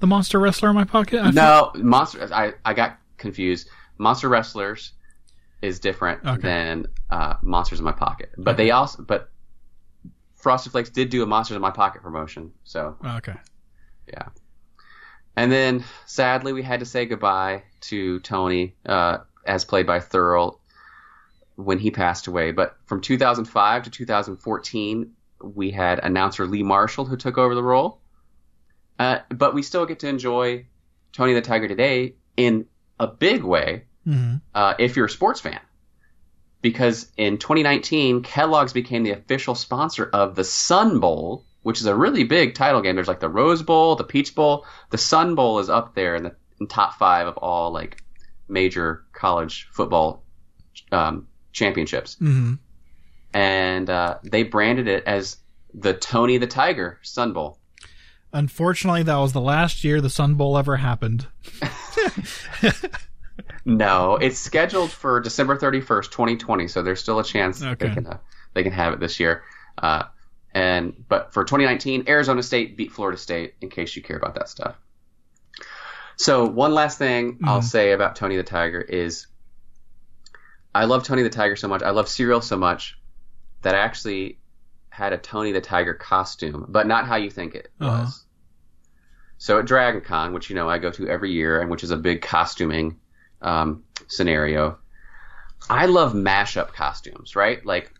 S2: The Monster Wrestler in My Pocket? I
S1: No, monster. I I got confused. Monster wrestlers is different
S2: Okay.
S1: than uh, monsters in my pocket. But they also but Frosted Flakes did do a monsters in my pocket promotion. So
S2: okay.
S1: yeah. And then sadly we had to say goodbye to Tony, uh, as played by Thurl, when he passed away. But from 2005 to 2014, we had announcer Lee Marshall who took over the role. Uh, but we still get to enjoy Tony the Tiger today in a big way
S2: hmm
S1: uh, if you're a sports fan. Because in 2019, Kellogg's became the official sponsor of the Sun Bowl, which is a really big title game. There's like the Rose Bowl, the Peach Bowl. The Sun Bowl is up there in the in top five of all like major college football um, championships.
S2: hmm
S1: And uh, they branded it as the Tony the Tiger Sun Bowl.
S2: Unfortunately, that was the last year the Sun Bowl ever happened.
S1: No, it's scheduled for December 31st, 2020. So there's still a chance
S2: Okay.
S1: they can uh, they can have it this year. Uh, and but for 2019, Arizona State beat Florida State. In case you care about that stuff. So one last thing I'll
S2: Mhm.
S1: say about Tony the Tiger is, I love Tony the Tiger so much. I love cereal so much that I actually had a Tony the Tiger costume, but not how you think it was.
S2: Uh-huh.
S1: So at Dragon Con, which you know I go to every year, and which is a big costuming um, scenario, I love mashup costumes. Right, like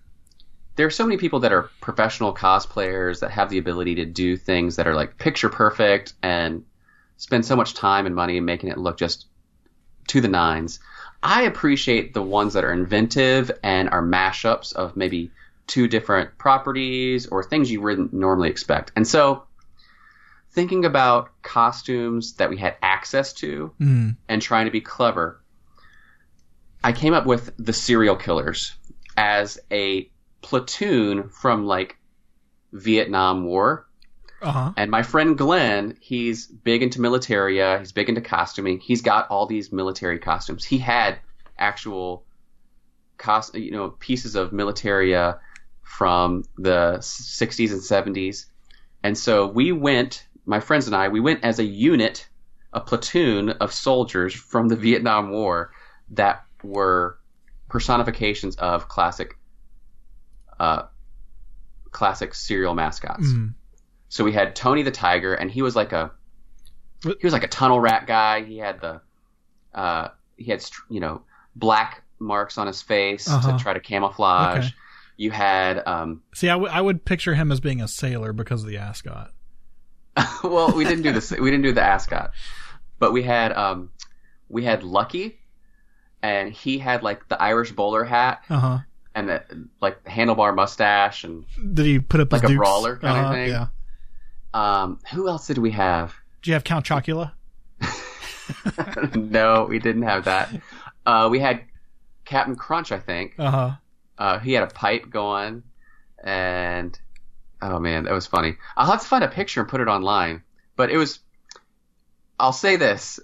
S1: there are so many people that are professional cosplayers that have the ability to do things that are like picture perfect and spend so much time and money making it look just to the nines. I appreciate the ones that are inventive and are mashups of maybe two different properties or things you wouldn't normally expect. And so, thinking about costumes that we had access to
S2: Mm.
S1: and trying to be clever, I came up with the serial killers as a platoon from like Vietnam War.
S2: Uh huh.
S1: And my friend Glenn, he's big into militaria. He's big into costuming. He's got all these military costumes. He had actual cost, you know, pieces of militaria from the 60s and 70s. And so we went, my friends and I, we went as a unit, a platoon of soldiers from the Vietnam War that were personifications of classic, uh, classic cereal mascots.
S2: Mm.
S1: So we had Tony the Tiger, and he was like a he was like a tunnel rat guy. He had the uh, he had you know black marks on his face
S2: Uh-huh.
S1: to try to camouflage.
S2: Okay.
S1: You had um,
S2: See, I, w- I would picture him as being a sailor because of the ascot.
S1: well, we didn't do this. We didn't do the ascot, but we had um, we had Lucky, and he had like the Irish bowler hat,
S2: Uh huh.
S1: and the like handlebar mustache and
S2: Did he put up
S1: like a
S2: dukes?
S1: brawler kind
S2: Uh-huh,
S1: of thing.
S2: Yeah.
S1: Um, who else did we have?
S2: Do you have Count Chocula?
S1: no, we didn't have that. Uh, we had Captain Crunch, I think.
S2: Uh huh.
S1: Uh, he had a pipe going, and oh man, that was funny. I'll have to find a picture and put it online. But it was. I'll say this: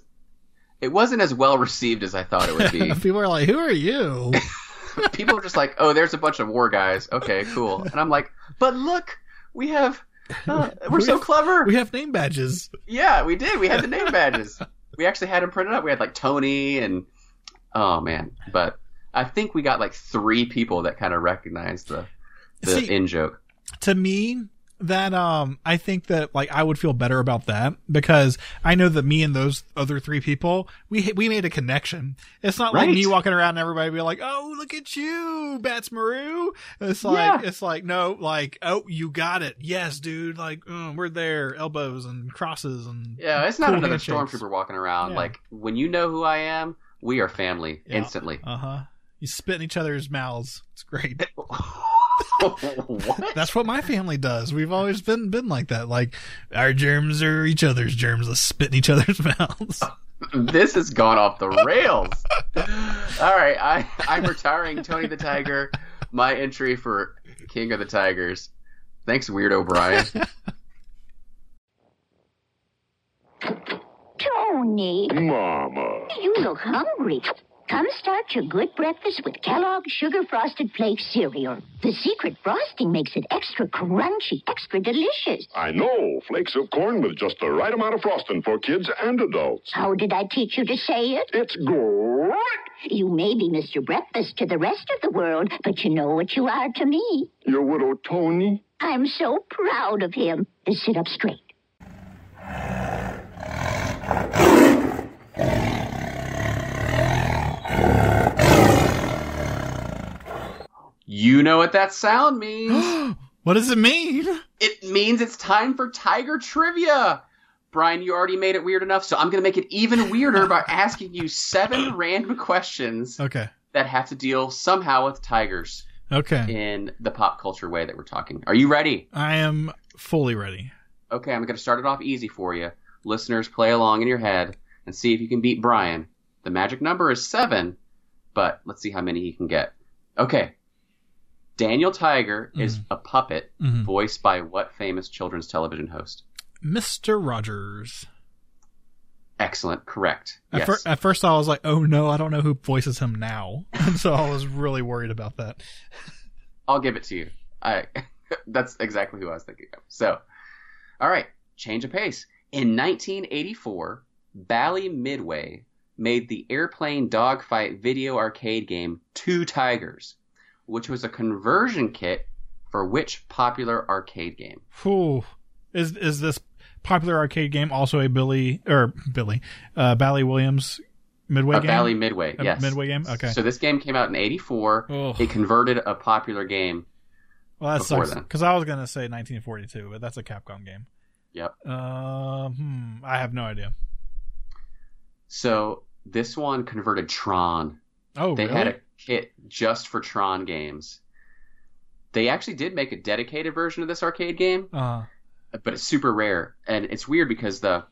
S1: it wasn't as well received as I thought it would be.
S2: People are like, "Who are you?"
S1: People were just like, "Oh, there's a bunch of war guys. Okay, cool." And I'm like, "But look, we have. Uh, we're
S2: We
S1: so
S2: have-
S1: clever.
S2: we have name badges.
S1: Yeah, we did. We had the name badges. we actually had them printed up. We had like Tony and oh man, but I think we got like three people that kind of recognized the the
S2: See-
S1: in joke.
S2: To me that um i think that like i would feel better about that because i know that me and those other three people we we made a connection it's not like me walking around and everybody be like oh look at you Badtz-Maru it's like
S1: Yeah.
S2: it's like no like oh you got it yes dude like mm, we're there elbows and crosses and
S1: Yeah, it's not
S2: cool
S1: another stormtrooper walking around.
S2: Yeah.
S1: Like when you know who I am, we are family
S2: Yeah.
S1: instantly.
S2: uh-huh you spit in each other's mouths it's great
S1: what?
S2: That's what my family does. We've always been been like that. Like our germs are each other's germs. Let's spit in each other's mouths.
S1: this has gone off the rails. All right, I I'm retiring Tony the Tiger. My entry for King of the Tigers. Thanks, Weirdo Brian.
S7: Tony,
S11: Mama.
S7: you look hungry. Come start your good breakfast with Kellogg's Sugar Frosted Flakes cereal. The secret frosting makes it extra crunchy, extra delicious.
S11: I know. Flakes of corn with just the right amount of frosting for kids and adults.
S7: How did I teach you to say it?
S11: It's great.
S7: You may be Mr. Breakfast to the rest of the world, but you know what you are to me.
S11: Your widow Tony.
S7: I'm so proud of him. Sit up straight.
S1: You know what that sound means.
S2: what does it mean?
S1: It means it's time for Tiger Trivia. Brian, you already made it weird enough, so I'm going to make it even weirder by asking you seven random questions
S2: Okay.
S1: that have to deal somehow with tigers
S2: Okay.
S1: in the pop culture way that we're talking. Are you ready?
S2: I am fully ready.
S1: Okay, I'm going to start it off easy for you. Listeners, play along in your head and see if you can beat Brian. The magic number is seven, but let's see how many he can get. Okay. Daniel Tiger is a puppet
S2: Mhm.
S1: voiced by what famous children's television host?
S2: Mr. Rogers.
S1: Excellent. Correct.
S2: At,
S1: yes.
S2: fir- at first, I was like, "Oh no, I don't know who voices him now," and so I was really worried about that.
S1: I'll give it to you. I that's exactly who I was thinking of. So, all right, change of pace. In 1984, Bally Midway made the airplane dogfight video arcade game Two Tigers, which was a conversion kit for which popular arcade game?
S2: Whew. Is is this popular arcade game also a Billy or Billy uh, Bally Williams midway
S1: a
S2: game?
S1: Bally Midway,
S2: A
S1: yes.
S2: midway game. Okay.
S1: So this game came out in 84.
S2: Ugh.
S1: It converted a popular game.
S2: well, that sucks because I was gonna say 1942, but that's a Capcom game.
S1: Yep.
S2: Uh, hmm, I have no idea.
S1: So this one converted Tron.
S2: Oh,
S1: they
S2: really?
S1: had a kit just for Tron games. They actually did make a dedicated version of this arcade game,
S2: Uh,
S1: but it's super rare, and it's weird because the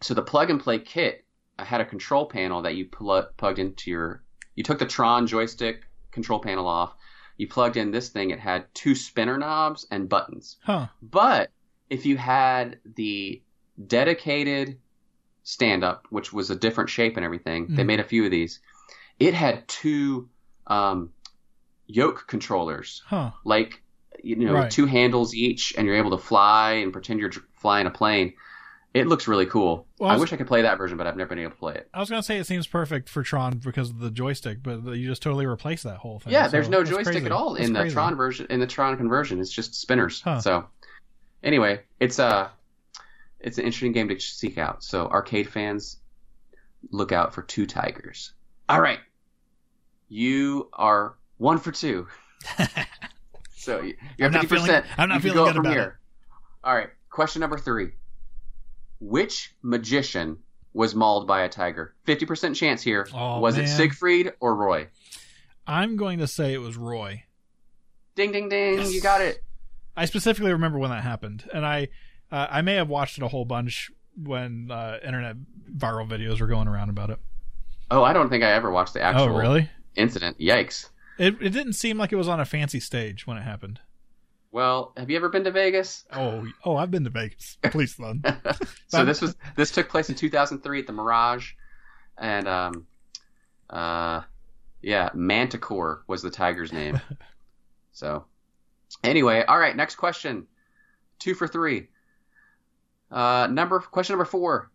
S1: so the plug and play kit had a control panel that you pl- plugged into your. You took the Tron joystick control panel off. You plugged in this thing. It had two spinner knobs and buttons.
S2: huh.
S1: But if you had the dedicated stand up, which was a different shape and everything, they
S2: Mhm.
S1: made a few of these. It had two um, yoke controllers,
S2: Huh.
S1: like you know,
S2: Right.
S1: two handles each, and you're able to fly and pretend you're flying a plane. It looks really cool.
S2: Well, I
S1: I
S2: was-
S1: wish I could play that version, but I've never been able to play it.
S2: I was gonna say it seems perfect for Tron because of the joystick, but you just totally replace that whole thing.
S1: Yeah,
S2: so
S1: there's no joystick
S2: crazy.
S1: at all
S2: That's
S1: in the
S2: crazy.
S1: Tron version. In the Tron conversion, it's just spinners.
S2: Huh.
S1: So, anyway, it's a it's an interesting game to seek out. So, arcade fans, look out for two tigers. All right, you are one for two. so you- you're
S2: I'm not
S1: fifty
S2: feeling-
S1: percent.
S2: I'm not
S1: you
S2: feeling
S1: go up
S2: good
S1: from
S2: about
S1: here. All right, question number three. Which magician was mauled by a tiger? Fifty percent chance here.
S2: Oh,
S1: was it
S2: man.
S1: Siegfried or Roy?
S2: I'm going to say it was Roy.
S1: Ding, ding, ding! You got it.
S2: I specifically remember when that happened, and I uh, I may have watched it a whole bunch when uh, internet viral videos were going around about it.
S1: Oh, I don't think I ever watched the actual.
S2: Oh, really?
S1: Incident. Yikes.
S2: It it didn't seem like it was on a fancy stage when it happened.
S1: Well, have you ever been to Vegas?
S2: Oh, oh, I've been to Vegas. Please, son.
S1: so this was this took place in 2003 at the Mirage, and um, uh, yeah, Mantacore was the tiger's name. so, anyway, all right. Next question, two for three. Uh, number question number four.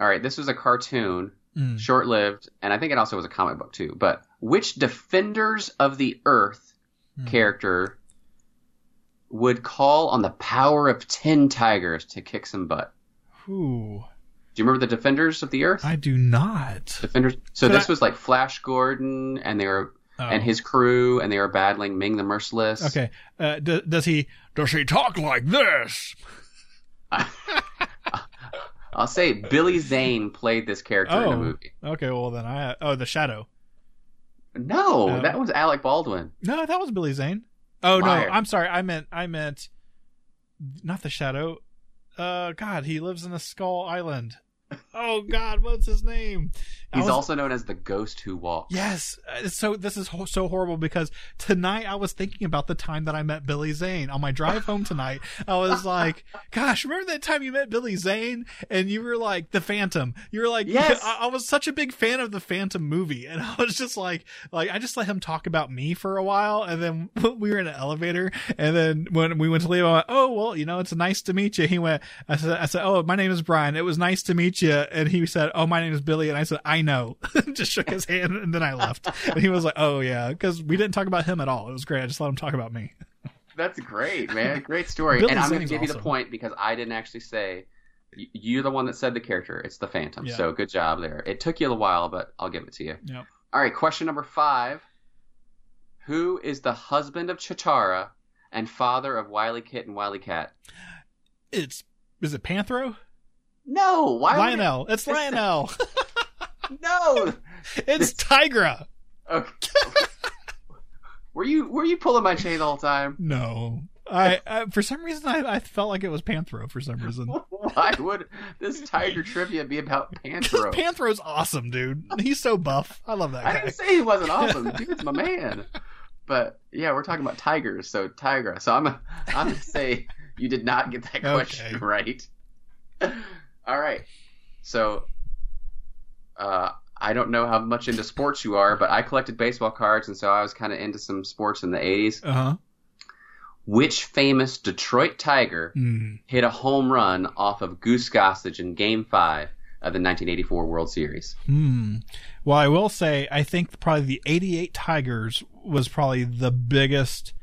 S1: All right, this was a cartoon,
S2: Mm.
S1: short-lived, and I think it also was a comic book too. But which Defenders of the Earth
S2: Hmm.
S1: character would call on the power of ten tigers to kick some butt?
S2: Who?
S1: Do you remember the Defenders of the Earth?
S2: I do not.
S1: Defenders. So
S2: But
S1: this
S2: I-
S1: was like Flash Gordon and they were
S2: Oh.
S1: and his crew and they were battling Ming the Merciless.
S2: Okay. Uh, d- does he does he talk like this?
S1: I'll say Billy Zane played this character in
S2: Oh,
S1: a movie.
S2: okay. Well, then I oh the Shadow.
S1: No,
S2: Oh.
S1: that was Alec Baldwin.
S2: No, that was Billy Zane. Oh
S1: Liar.
S2: no, I'm sorry. I meant I meant not the Shadow. Uh, God, he lives in a Skull Island. Oh God, what's his name?
S1: He's
S2: was-
S1: also known as the Ghost Who Walks.
S2: Yes. uh, So this is ho- so horrible because tonight I was thinking about the time that I met Billy Zane on my drive home tonight. I was like, gosh, remember that time you met Billy Zane and you were like the Phantom. You were like,
S1: Yes.
S2: I, I was such a big fan of the Phantom movie. And I was just like, like, I just let him talk about me for a while. And then we were in an elevator. And then when we went to leave, I went, oh, well, you know, it's nice to meet you. He went, I said, I said, oh, my name is Brian. It was nice to meet you. Yeah, and he said, oh, my name is Billy. And I said, I know. just shook his hand and then I left. And he was like, oh, yeah. Cause we didn't talk about him at all. It was great. I just let him talk about me.
S1: That's great, man. Great story.
S2: Billy
S1: and I'm going to give you the point because I didn't actually say. You're the one that said the character. It's the Phantom.
S2: Yeah.
S1: So good job there. It took you a while, but I'll give it to you.
S2: Yep.
S1: All right, question number five. Who is the husband of Cheetara and father of WilyKit and WilyKat?
S2: It's, is it Panthro?
S1: No, why it-
S2: Lion-O. It's Lion-O.
S1: No.
S2: it's Tygra.
S1: Okay. were you were you pulling my chain all the time?
S2: No. I, I for some reason I, I felt like it was Panthro for some reason.
S1: Why would this tiger trivia be about Panthro?
S2: Panthro's awesome, dude. He's so buff. I love that
S1: I
S2: guy.
S1: didn't say he wasn't awesome. Dude's my man. But yeah, we're talking about tigers, so Tygra. So I'm I'm gonna say you did not get that question
S2: Okay.
S1: right. All right. So uh, I don't know how much into sports you are, but I collected baseball cards, and so I was kind of into some sports in the '80s.
S2: Uh huh.
S1: Which famous Detroit Tiger
S2: Mm.
S1: hit a home run off of Goose Gossage in Game Five of the 1984 World Series?
S2: Hmm. Well, I will say I think probably the '88 Tigers was probably the biggest,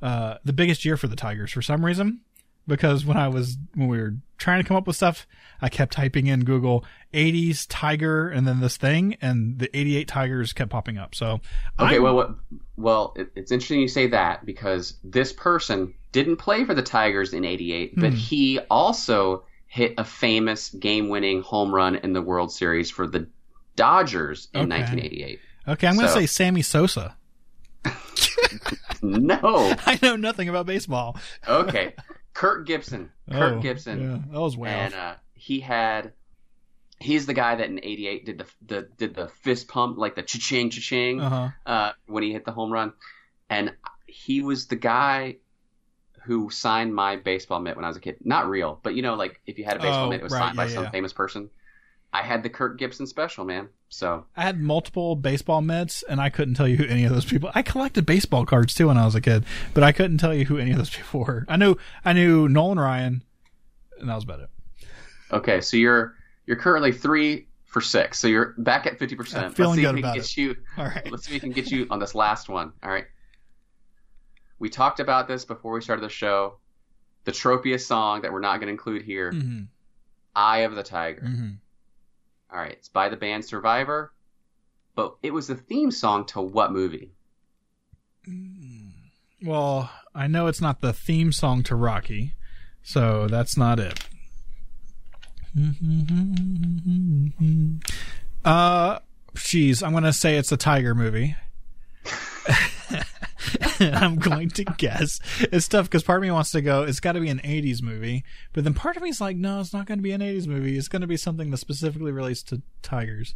S2: uh, the biggest year for the Tigers for some reason. Because when I was when we were trying to come up with stuff, I kept typing in Google '80s Tiger and then this thing, and the '88 Tigers kept popping up. So
S1: Okay,
S2: I'm-
S1: well, what, well, it, it's interesting you say that because this person didn't play for the Tigers in '88, but
S2: Hmm.
S1: he also hit a famous game-winning home run in the World Series for the Dodgers in
S2: Okay.
S1: 1988.
S2: okay, I'm going to say Sammy Sosa.
S1: No,
S2: I know nothing about baseball.
S1: okay, Kurt Gibson. Kurt
S2: Oh,
S1: Gibson.
S2: Yeah, that was way
S1: and uh, he had he's the guy that in 88 did the, the did the fist pump like the cha-ching cha-ching
S2: Uh-huh.
S1: uh, when he hit the home run and he was the guy who signed my baseball mitt when I was a kid not real but you know like if you had a baseball
S2: Oh,
S1: mitt it was
S2: right,
S1: signed by
S2: yeah,
S1: some famous person I had the Kurt Gibson special man so
S2: I had multiple baseball mitts, and I couldn't tell you who any of those people. I collected baseball cards too when I was a kid, but I couldn't tell you who any of those people were. I knew I knew Nolan Ryan, and that was about it.
S1: okay so you're you're currently three for six so you're back at 50%
S2: I'm
S1: let's
S2: feeling
S1: see
S2: good
S1: if we can
S2: about
S1: get
S2: it.
S1: you
S2: All right.
S1: Let's see if we can get you on this last one. All right. We talked about this before we started the show. The Tropia song that we're not going to include here,
S2: Mm-hmm.
S1: "Eye of the Tiger."
S2: Mm-hmm.
S1: All right, it's by the band Survivor, but it was the theme song to what movie?
S2: Well, I know it's not the theme song to Rocky, so that's not it. Uh, geez, I'm gonna say it's a Tiger movie. I'm going to guess it's tough because part of me wants to go. It's got to be an '80s movie, but then part of me is like, no, it's not going to be an '80s movie. It's going to be something that specifically relates to tigers.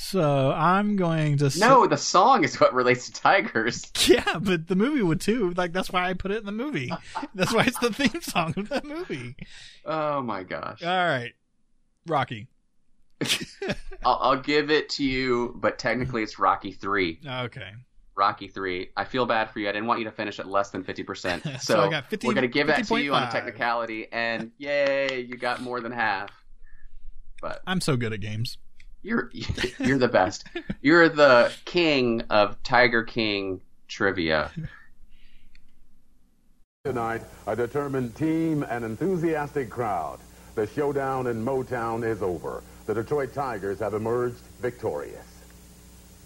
S2: So I'm going to say,
S1: No, the song is what relates to tigers.
S2: Yeah, but the movie would too. Like that's why I put it in the movie. That's why it's the theme song of that movie.
S1: Oh my gosh.
S2: All right, Rocky.
S1: I'll, I'll give it to you, but technically it's Rocky 3.
S2: Okay.
S1: Rocky 3. I feel bad for you. I didn't want you to finish at less than 50%. So,
S2: So I got 50
S1: we're going to give that to you on a technicality, and yay, you got more than half. But
S2: I'm so good at games.
S1: you're you're the best. You're the king of Tiger King trivia.
S12: Tonight, a determined team and enthusiastic crowd. The showdown in Motown is over. The Detroit Tigers have emerged victorious.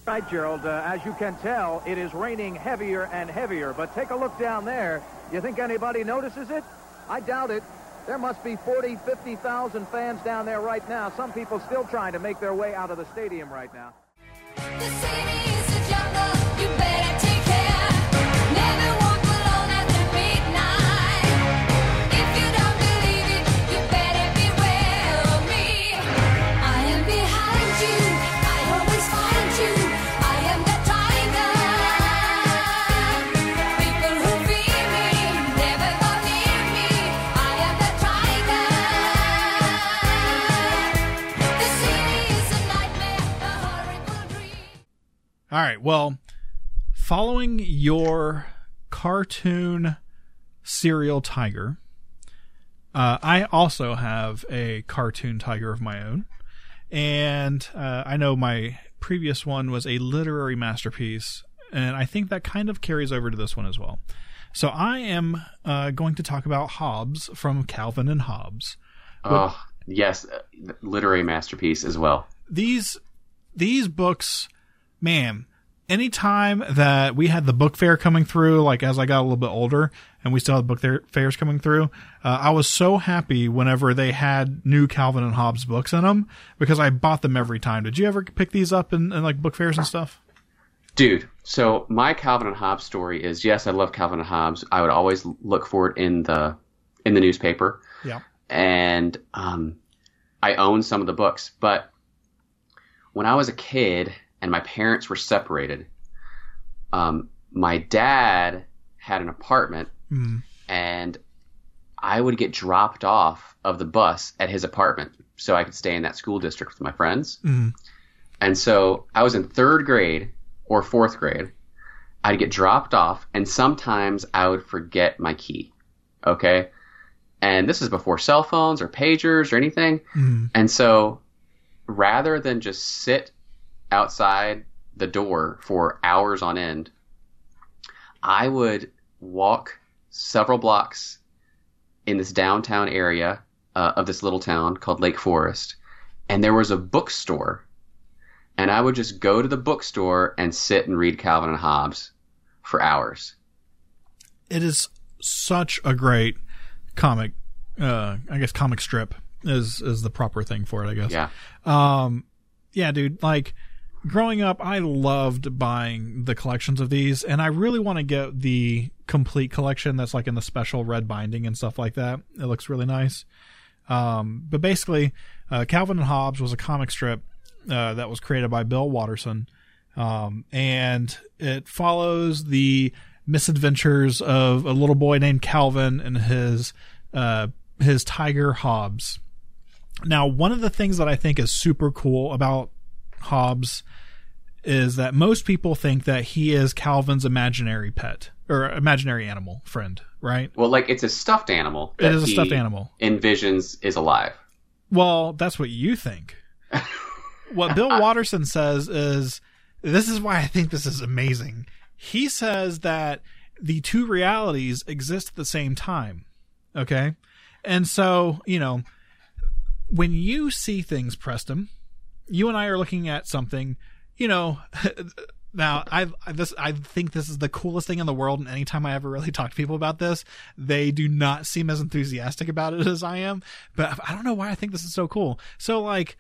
S13: Right, Gerald. Uh, as you can tell, it is raining heavier and heavier. But take a look down there. You think anybody notices it? I doubt it. There must be 40, 50,000 fans down there right now. Some people still trying to make their way out of the stadium right now.
S2: All right. Well, following your cartoon cereal tiger, uh, I also have a cartoon tiger of my own. And uh, I know my previous one was a literary masterpiece, and I think that kind of carries over to this one as well. So I am uh, going to talk about Hobbes from Calvin and Hobbes.
S1: Oh, yes, literary masterpiece as well.
S2: these these books, man, anytime that we had the book fair coming through, like as I got a little bit older and we still had book fair- fairs coming through, uh, I was so happy whenever they had new Calvin and Hobbes books in them because I bought them every time. Did you ever pick these up in, in like book fairs and stuff?
S1: Dude, so my Calvin and Hobbes story is yes, I love Calvin and Hobbes. I would always look for it in the in the newspaper.
S2: Yeah.
S1: and um, I own some of the books. But when I was a kid and my parents were separated, um, my dad had an apartment,
S2: Mm.
S1: and I would get dropped off of the bus at his apartment so I could stay in that school district with my friends.
S2: Mm.
S1: And so I was in third grade or fourth grade. I'd get dropped off, and sometimes I would forget my key. Okay. And this is before cell phones or pagers or anything.
S2: Mm.
S1: And so rather than just sit outside the door for hours on end, I would walk several blocks in this downtown area uh, of this little town called Lake Forest. And there was a bookstore. And I would just go to the bookstore and sit and read Calvin and Hobbes for hours.
S2: It is such a great comic. Uh, I guess comic strip is is the proper thing for it. I guess.
S1: Yeah.
S2: Um, yeah, dude. Like growing up, I loved buying the collections of these, and I really want to get the complete collection that's like in the special red binding and stuff like that. It looks really nice. Um, but basically, uh, Calvin and Hobbes was a comic strip uh, that was created by Bill Watterson, um, and it follows the misadventures of a little boy named Calvin and his uh, his tiger Hobbes. Now, one of the things that I think is super cool about Hobbes is that most people think that he is Calvin's imaginary pet or imaginary animal friend, right?
S1: Well, like it's a stuffed animal.
S2: It is a
S1: he
S2: stuffed animal.
S1: Envisions is alive.
S2: Well, that's what you think. what Bill Watterson says is this is why I think this is amazing. He says that the two realities exist at the same time. Okay? And so, you know, when you see things, Preston, you and I are looking at something, you know, now I I- this I think this is the coolest thing in the world and anytime I ever really talk to people about this, they do not seem as enthusiastic about it as I am, but I don't know why I think this is so cool. So like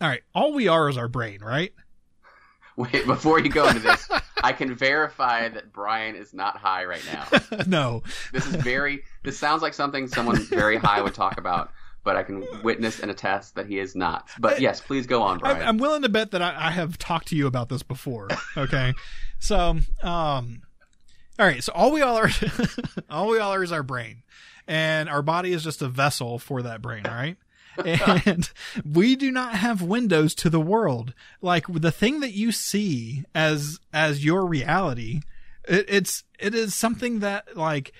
S2: all right, all we are is our brain, right?
S1: Wait, before you go into this, I can verify that Brian is not high right now.
S2: no.
S1: This is very. This sounds like something someone very high would talk about, but I can witness and attest that he is not. But yes, please go on, Brian.
S2: I'm, willing to bet that I, I have talked to you about this before. Okay, so um, all right. So all we all are, all we all are is our brain, and our body is just a vessel for that brain. All right. and we do not have windows to the world. Like the thing that you see as as your reality, it, it's it is something that like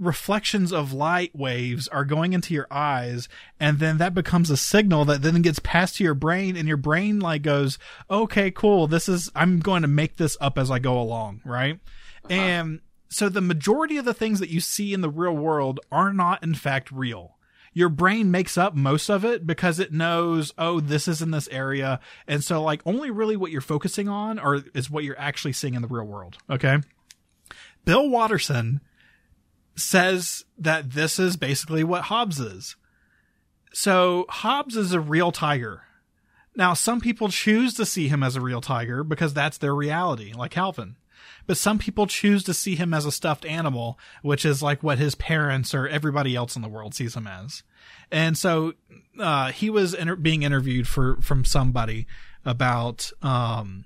S2: reflections of light waves are going into your eyes and then that becomes a signal that then gets passed to your brain and your brain like goes okay cool this is i'm going to make this up as i go along right uh-huh. and so the majority of the things that you see in the real world are not in fact real your brain makes up most of it because it knows, oh, this is in this area. And so like only really what you're focusing on or is what you're actually seeing in the real world. Okay. Bill Watterson says that this is basically what Hobbes is. So Hobbes is a real tiger. Now, some people choose to see him as a real tiger because that's their reality, like Calvin. But some people choose to see him as a stuffed animal, which is like what his parents or everybody else in the world sees him as. And so, uh, he was inter- being interviewed for, from somebody about, um,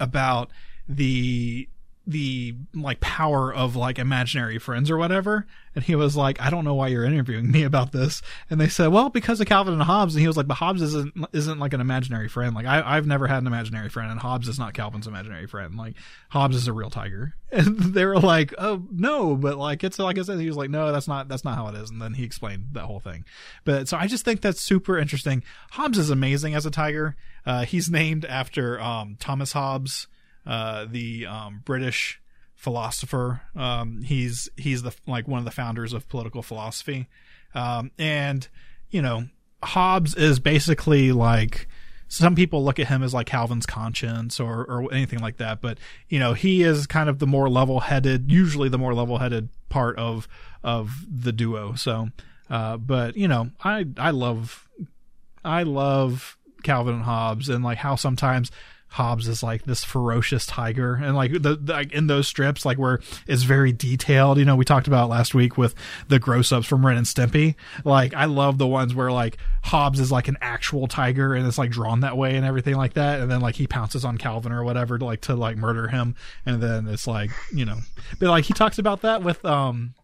S2: about the, the like power of like imaginary friends or whatever. And he was like, I don't know why you're interviewing me about this. And they said, well, because of Calvin and Hobbes. And he was like, but Hobbes isn't, isn't like an imaginary friend. Like I, I've never had an imaginary friend and Hobbes is not Calvin's imaginary friend. Like Hobbes is a real tiger. And they were like, oh no, but like, it's like I said, he was like, no, that's not, that's not how it is. And then he explained that whole thing. But so I just think that's super interesting. Hobbes is amazing as a tiger. Uh, he's named after, um, Thomas Hobbes, uh, the, um, British, philosopher. Um, he's he's the like one of the founders of political philosophy, um, and you know Hobbes is basically like some people look at him as like Calvin's conscience or or anything like that, but you know he is kind of the more level headed, usually the more level headed part of of the duo. So, uh, but you know I I love I love Calvin and Hobbes and like how sometimes Hobbes is like this ferocious tiger, and like the, the like in those strips, like where it's very detailed. You know, we talked about last week with the gross ups from Ren and Stimpy. Like, I love the ones where like Hobbes is like an actual tiger, and it's like drawn that way and everything like that. And then like he pounces on Calvin or whatever to like to like murder him, and then it's like you know, but like he talks about that with um,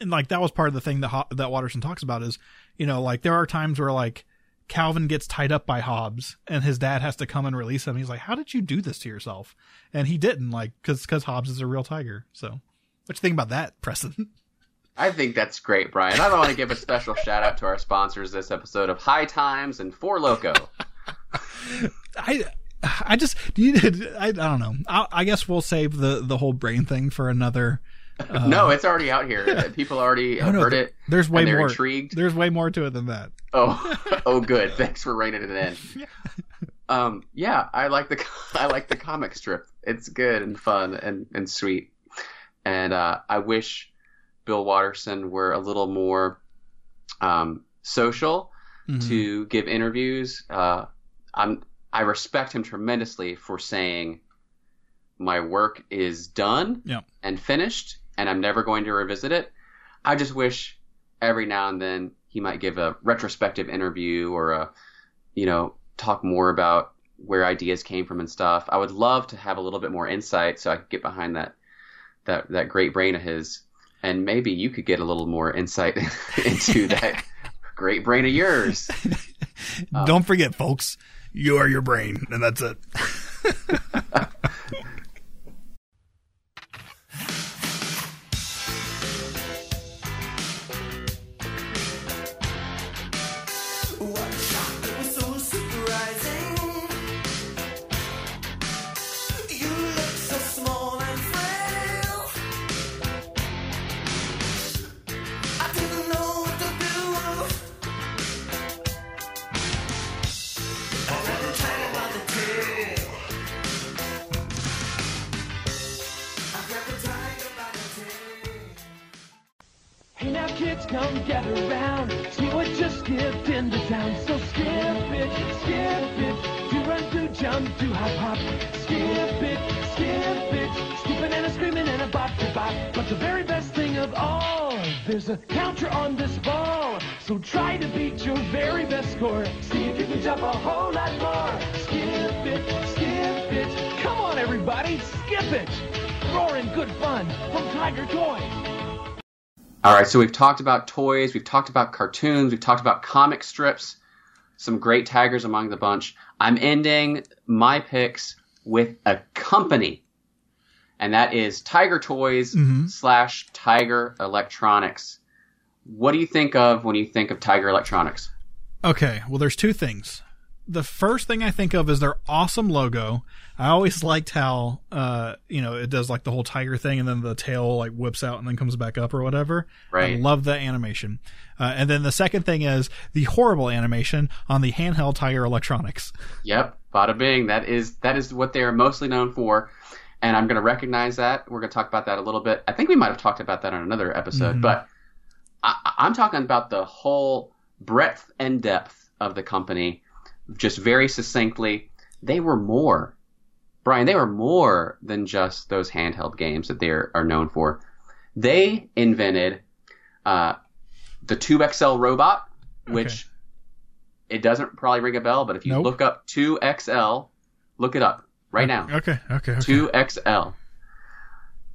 S2: and like that was part of the thing that that Watterson talks about is you know like there are times where like Calvin gets tied up by Hobbes and his dad has to come and release him. He's like, how did you do this to yourself? And he didn't like, cause, cause Hobbes is a real tiger. So what you think about that, Preston?
S1: I think that's great, Brian. I want to give a special shout out to our sponsors this episode of High Times and Four Loco.
S2: I, I just, you, I, I don't know. I, I guess we'll save the, the whole brain thing for another,
S1: uh, no, it's already out here. People already
S2: no, no,
S1: heard it.
S2: There's way more.
S1: Intrigued.
S2: There's way more to it than that.
S1: Oh, oh, good. Thanks for reining it in. Um, yeah, I like the I like the comic strip. It's good and fun and and sweet. And uh, I wish Bill Watterson were a little more um, social
S2: Mhm.
S1: to give interviews. Uh, I'm I respect him tremendously for saying my work is done
S2: Yeah.
S1: and finished, and I'm never going to revisit it. I just wish every now and then he might give a retrospective interview or a, you know, talk more about where ideas came from and stuff. I would love to have a little bit more insight so I could get behind that that that great brain of his, and maybe you could get a little more insight into that great brain of yours.
S2: Don't forget, folks, you are your brain, and that's it.
S14: It jump to hop hop. Skip it, skip it, skipping and a screaming and a bop to bop. But the very best thing of all, there's a counter on this ball. So try to beat your very best score. See if you can jump a whole lot more. Skip it, skip it. Come on, everybody, skip it. Roaring good fun from Tiger Toys.
S1: All right, so we've talked about toys, we've talked about cartoons, we've talked about comic strips, some great tigers among the bunch. I'm ending my picks with a company, and that is Tiger Toys
S2: Mhm.
S1: slash Tiger Electronics. What do you think of when you think of Tiger Electronics?
S2: Okay, well, there's two things. The first thing I think of is their awesome logo. I always liked how, uh, you know, it does like the whole tiger thing and then the tail like whips out and then comes back up or whatever.
S1: Right.
S2: I love that animation. Uh, and then the second thing is the horrible animation on the handheld Tiger Electronics.
S1: Yep, bada bing. That is that is what they are mostly known for, and I'm going to recognize that. We're going to talk about that a little bit. I think we might have talked about that on another episode,
S2: Mhm.
S1: but I- I'm talking about the whole breadth and depth of the company. Just very succinctly, they were more, Brian. They were more than just those handheld games that they are, are known for. They invented uh, the Tube XL robot, which it doesn't probably ring a bell, but if you
S2: Nope.
S1: look up 2XL, look it up right now.
S2: Okay, okay, okay.
S1: 2XL.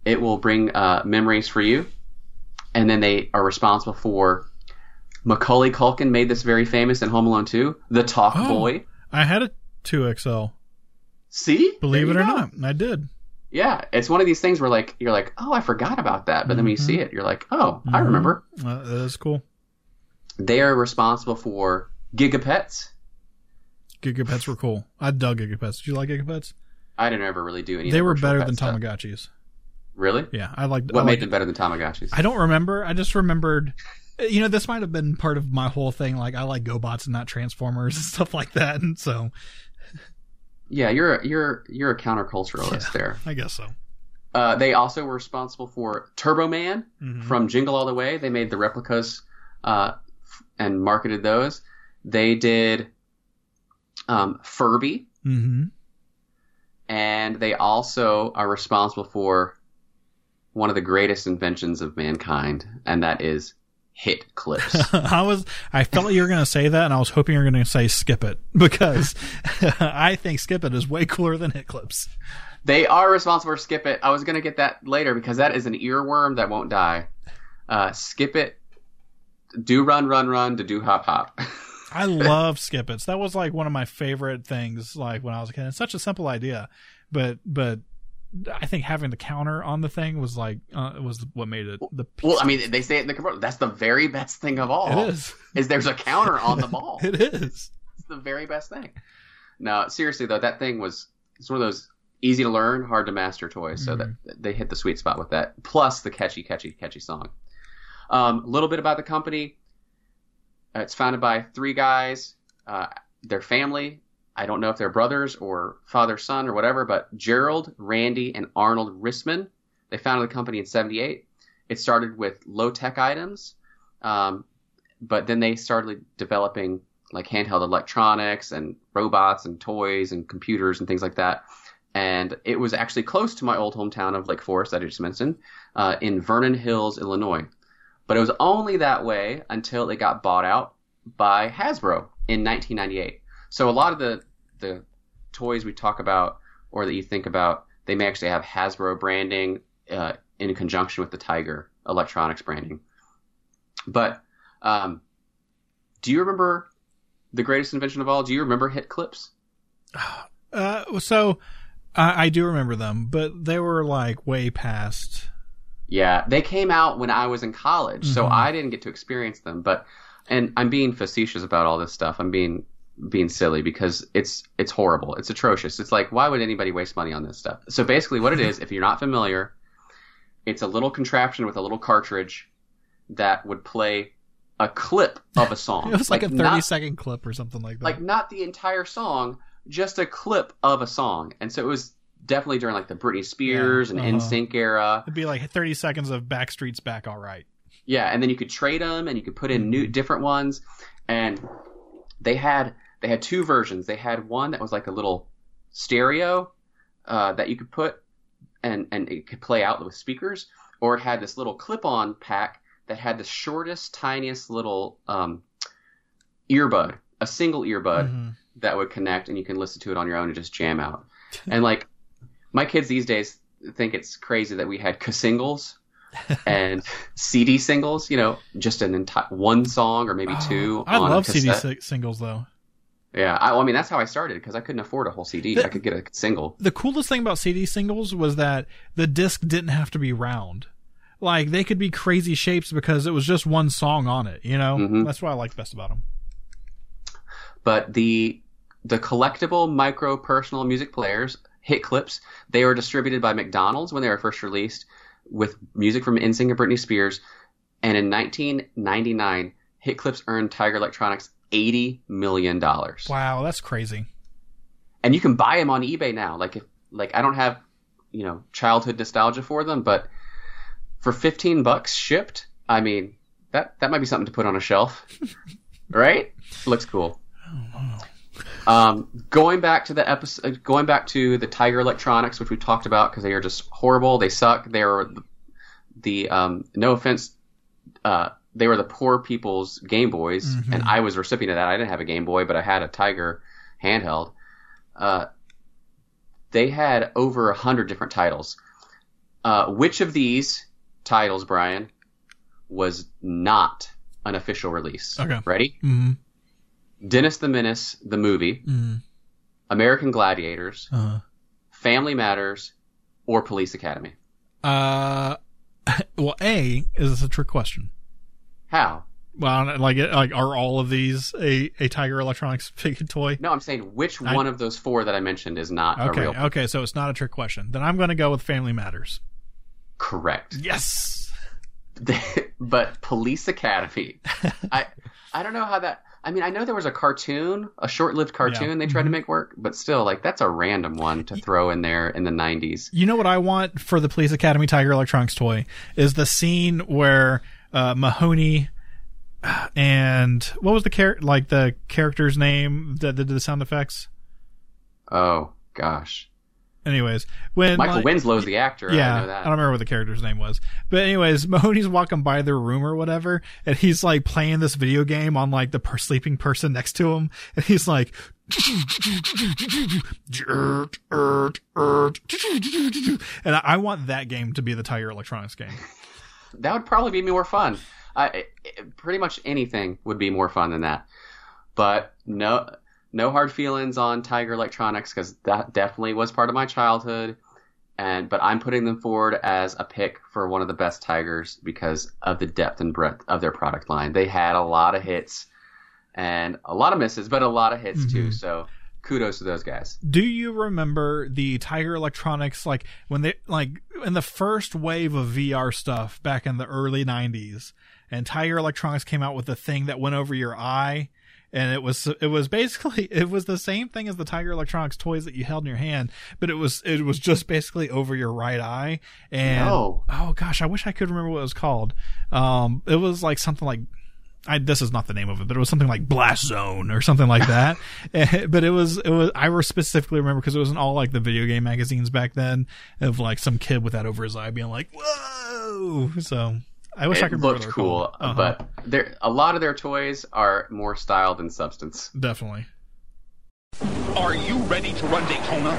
S1: It will bring uh, memories for you. And then they are responsible for Macaulay Culkin made this very famous in Home Alone 2, The Talk
S2: Oh.
S1: Boy.
S2: I had a 2XL.
S1: See?
S2: Believe it or
S1: go.
S2: not, I did.
S1: Yeah, it's one of these things where like you're like, "Oh, I forgot about that." But then when you see it, you're like, "Oh, I
S2: Mhm.
S1: remember."
S2: Uh, that is cool.
S1: They are responsible for Gigapets.
S2: Gigapets were cool. I dug Gigapets. Did you like Gigapets?
S1: I didn't ever really do any.
S2: They were better than
S1: stuff.
S2: Tamagotchis.
S1: Really?
S2: Yeah, I liked.
S1: What
S2: I
S1: made them better than Tamagotchis?
S2: I don't remember. I just remembered. You know, this might have been part of my whole thing. Like, I like GoBots and not Transformers and stuff like that. And so,
S1: Yeah, you're a, you're you're a counterculturalist there.
S2: I guess so.
S1: Uh, they also were responsible for Turbo Man
S2: Mhm.
S1: from Jingle All the Way. They made the replicas uh, f- and marketed those. They did um, Furby,
S2: Mm-hmm.
S1: and they also are responsible for one of the greatest inventions of mankind, and that is hit clips.
S2: I was. I felt like you were going to say that, and I was hoping you were going to say Skip It because I think Skip It is way cooler than Hit Clips.
S1: They are responsible for Skip It. I was going to get that later because that is an earworm that won't die. Uh, skip It, do run, run, run, to do hop, hop.
S2: I love Skip It. That was like one of my favorite things. Like when I was a kid, it's such a simple idea, but but I think having the counter on the thing was like uh, was what made it the.
S1: well, I mean, they say it in the commercial. That's the very best thing of all.
S2: It is.
S1: Is there's a counter on the ball.
S2: It is.
S1: It's the very best thing. No, seriously though, that thing was it's one of those easy to learn, hard to master toys. So that they hit the sweet spot with that. Plus the catchy, catchy, catchy song. Um, a little bit about the company. Uh, it's founded by three guys. Uh, their family. I don't know if they're brothers or father son or whatever, but Gerald, Randy, and Arnold Rissman. They founded the company in '78. It started with low tech items, um, but then they started developing like handheld electronics and robots and toys and computers and things like that. And it was actually close to my old hometown of Lake Forest that I just mentioned, uh, in Vernon Hills, Illinois. But it was only that way until it got bought out by Hasbro in 1998. So a lot of the the toys we talk about or that you think about, they may actually have Hasbro branding uh, in conjunction with the Tiger Electronics branding. But um, do you remember the greatest invention of all? Do you remember hit clips?
S2: Uh, so I, I do remember them, but they were like way past.
S1: Yeah, they came out when I was in college, so
S2: Mhm.
S1: I didn't get to experience them. But and I'm being facetious about all this stuff. I'm being being silly because it's it's horrible. It's atrocious. It's like why would anybody waste money on this stuff? So basically, what it is, if you're not familiar, it's a little contraption with a little cartridge that would play a clip of a song.
S2: It was like, a thirty
S1: not-
S2: second clip or something like that.
S1: like not the entire song, just a clip of a song. And so it was definitely during like the Britney Spears
S2: Yeah,
S1: and
S2: uh-huh.
S1: NSYNC era.
S2: It'd be like thirty seconds of Backstreet's Back, all right.
S1: Yeah, and then you could trade them, and you could put in new different ones. And they had they had two versions. They had one that was like a little stereo uh, that you could put and and it could play out with speakers, or it had this little clip-on pack that had the shortest, tiniest little um, earbud, a single earbud
S2: Mm-hmm.
S1: that would connect, and you can listen to it on your own and just jam out. and like my kids these days think it's crazy that we had singles and CD singles. You know, just an entire one song or maybe two.
S2: I
S1: on a
S2: love CD
S1: cassette.
S2: singles though.
S1: Yeah, I, well, I mean that's how I started because I couldn't afford a whole CD. I could get a single.
S2: The coolest thing about CD singles was that the disc didn't have to be round. Like they could be crazy shapes because it was just one song on it. You know,
S1: Mhm.
S2: that's what I like best about them.
S1: But the the collectible micro personal music players, hit clips, they were distributed by McDonald's when they were first released with music from NSYNC and Britney Spears. And in 1999, hit clips earned Tiger Electronics 80 million dollars.
S2: Wow, that's crazy.
S1: And you can buy them on eBay now. Like if like I don't have, you know, childhood nostalgia for them, but for 15 bucks shipped, I mean, that that might be something to put on a shelf. right? Looks cool. Um, going back to the episode, going back to the Tiger Electronics, which we talked about because they are just horrible. They suck. They are the, the um, no offense, uh, they were the poor people's Game Boys,
S2: Mhm.
S1: and I was a recipient of that. I didn't have a Game Boy, but I had a Tiger handheld. Uh, they had over a hundred different titles. Uh, which of these titles, Brian, was not an official release?
S2: Okay.
S1: Ready?
S2: Mm-hmm.
S1: Dennis the Menace, the movie,
S2: Mm-hmm.
S1: American Gladiators,
S2: Uh,
S1: Family Matters, or Police Academy.
S2: uh, well, A is this a trick question?
S1: How?
S2: Well, like, like, are all of these a, a Tiger Electronics figure toy?
S1: No, I'm saying which
S2: I-
S1: one of those four that I mentioned is not
S2: Okay,
S1: a real.
S2: okay, so it's not a trick question. Then I'm going to go with Family Matters.
S1: Correct.
S2: Yes.
S1: but Police Academy, I I don't know how that. I mean, I know there was a cartoon, a short-lived cartoon they tried to
S2: Mhm.
S1: make work, but still, like that's a random one to throw in there in the '90s.
S2: You know what I want for the Police Academy Tiger Electronics toy is the scene where uh, Mahoney and what was the char- like the character's name that did the sound effects?
S1: Oh gosh,
S2: Anyways, when
S1: Michael
S2: like-
S1: Winslow's the actor.
S2: Yeah,
S1: I know that.
S2: don't remember what the character's name was. But anyways, Mahoney's walking by their room or whatever, and he's like playing this video game on like the per- sleeping person next to him, and he's like, and I, I want that game to be the Tiger Electronics game.
S1: that would probably be more fun. I, pretty much anything would be more fun than that. But no, no hard feelings on Tiger Electronics because that definitely was part of my childhood. And but I'm putting them forward as a pick for one of the best Tigers because of the depth and breadth of their product line. They had a lot of hits and a lot of misses, but a lot of hits too.
S2: Mhm.
S1: So kudos to those guys.
S2: Do you remember the Tiger Electronics like when they like in the first wave of VR stuff back in the early 90s and Tiger Electronics came out with the thing that went over your eye and it was it was basically it was the same thing as the Tiger Electronics toys that you held in your hand but it was it was just basically over your right eye and
S1: No.
S2: oh gosh I wish I could remember what it was called um it was like something like I, this is not the name of it, but it was something like Blast Zone or something like that. Eh, but it was, it was, I specifically remember because it was in all like the video game magazines back then of like some kid with that over his eye being like, whoa. So I wish
S1: it
S2: I could remember.
S1: looked cool.
S2: Uh-huh.
S1: but there a lot of their toys are more style than substance.
S2: definitely.
S15: Are you ready to run Daytona?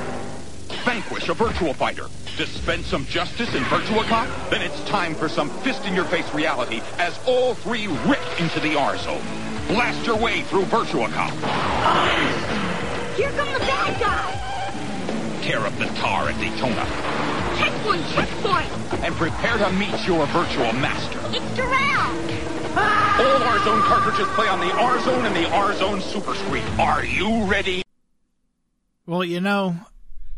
S15: Vanquish a virtual fighter. Dispense some justice in Virtua Cop? Then it's time for some fist-in-your-face reality as all three rip into the R-Zone. Blast your way through Virtua Cop.
S5: Here come the bad guys!
S15: Tear up the tar at Daytona.
S5: Checkpoint, checkpoint!
S15: And prepare to meet your virtual master.
S5: It's Darrell!
S15: All R-Zone cartridges play on the R-Zone and the R-Zone Super Screen. Are you ready?
S2: Well, you know,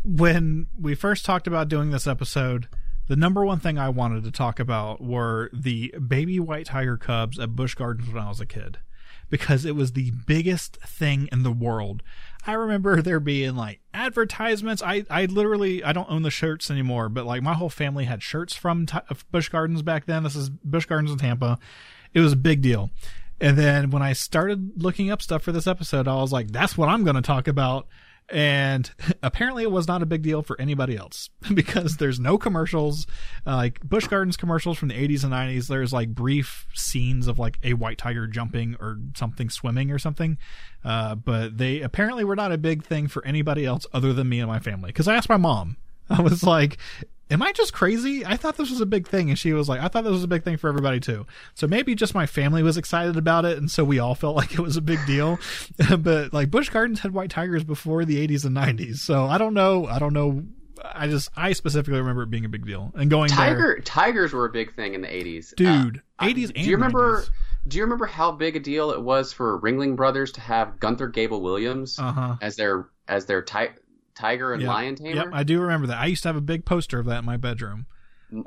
S2: when we first talked about doing this episode, the number one thing I wanted to talk about were the baby white tiger cubs at Busch Gardens when I was a kid. Because it was the biggest thing in the world. I remember there being like advertisements. I, I literally, I don't own the shirts anymore, but like my whole family had shirts from Ti- of uh, Busch Gardens back then. This is Busch Gardens in Tampa. It was a big deal. And then when I started looking up stuff for this episode, I was like, that's what I'm going to talk about. And apparently it was not a big deal for anybody else because there's no commercials uh, like Busch Gardens commercials from the 80s and 90s there's like brief scenes of like a white tiger jumping or something swimming or something. Uh, but they apparently were not a big thing for anybody else other than me and my family. Because i asked my mom. I was like am I just crazy? I thought this was a big thing. And she was like, I thought this was a big thing for everybody too. So maybe just my family was excited about it. And so we all felt like it was a big deal. but like Busch Gardens had white tigers before the 80s and 90s. So I don't know. I don't know. I just, I specifically remember it being a big deal and going
S1: Tiger,
S2: there.
S1: tigers were a big thing in the 80s.
S2: Dude,
S1: Uh,
S2: 80s
S1: do you remember?
S2: 90s.
S1: Do you remember how big a deal it was for Ringling Brothers to have Gunther Gebel-Williams
S2: Uh-huh.
S1: as their as their ti- tiger and
S2: Yep.
S1: lion tamer?
S2: Yep, I do remember that. I used to have a big poster of that in my bedroom.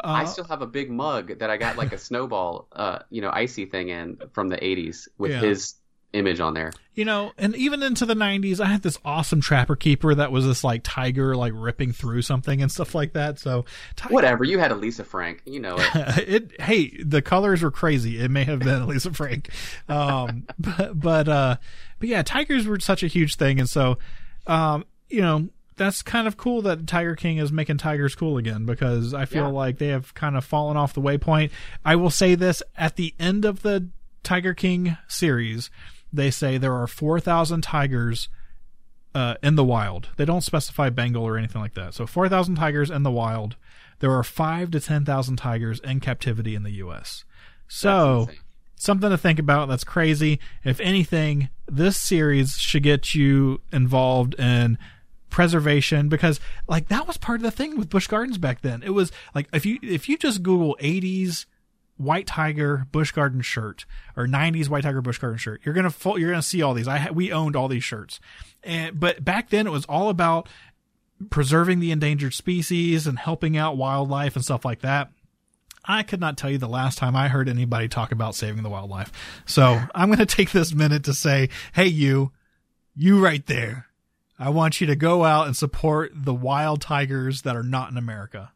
S1: I
S2: Uh,
S1: still have a big mug that I got like a snowball, uh, you know, icy thing in from the '80s with
S2: Yeah.
S1: his image on there.
S2: You know, and even into the 90s, I had this awesome trapper keeper that was this like tiger like ripping through something and stuff like that. So, tiger,
S1: Whatever. You had a Lisa Frank, you know it.
S2: it hey the colors were crazy it may have been lisa frank um but but uh but yeah tigers were such a huge thing and so um you know that's kind of cool that tiger king is making tigers cool again because i feel
S1: Yeah.
S2: like they have kind of fallen off the waypoint i will say this at the end of the tiger king series they say there are 4000 tigers uh, in the wild. They don't specify Bengal or anything like that. So 4,000 tigers in the wild. There are five to 10,000 tigers in captivity in the U.S. So something to think about. That's crazy. If anything, this series should get you involved in preservation because like that was part of the thing with Busch Gardens back then. It was like if you if you just Google 80s white tiger Busch Garden shirt or 90s white tiger Busch Garden shirt you're gonna fo- you're gonna see all these i we owned all these shirts and but back then it was all about preserving the endangered species and helping out wildlife and stuff like that I could not tell you the last time I heard anybody talk about saving the wildlife. So I'm to take this minute to say, hey, you, you right there. I want you to go out and support the wild tigers that are not in America.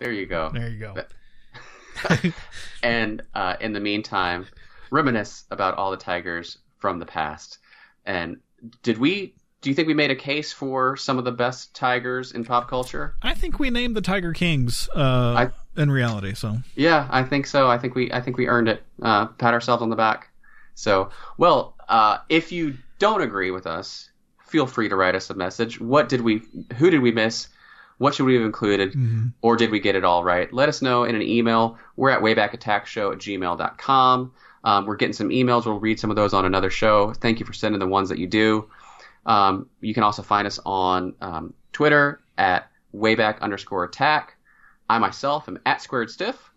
S1: There you go.
S2: There you go.
S1: and uh, in the meantime, reminisce about all the tigers from the past. And did we? Do you think we made a case for some of the best tigers in pop culture?
S2: I think we named the Tiger Kings uh, in reality. So
S1: Yeah, I think so. I think we I think we earned it. Uh, pat ourselves on the back. So, well, uh, if you don't agree with us, feel free to write us a message. What did we? Who did we miss? What should we have included? Or did we get it all right? Let us know in an email. We're at waybackattackshow at gmail.com. Um, we're getting some emails. We'll read some of those on another show. Thank you for sending the ones that you do. Um, you can also find us on um, Twitter at wayback underscore attack. I myself am at squared stiff.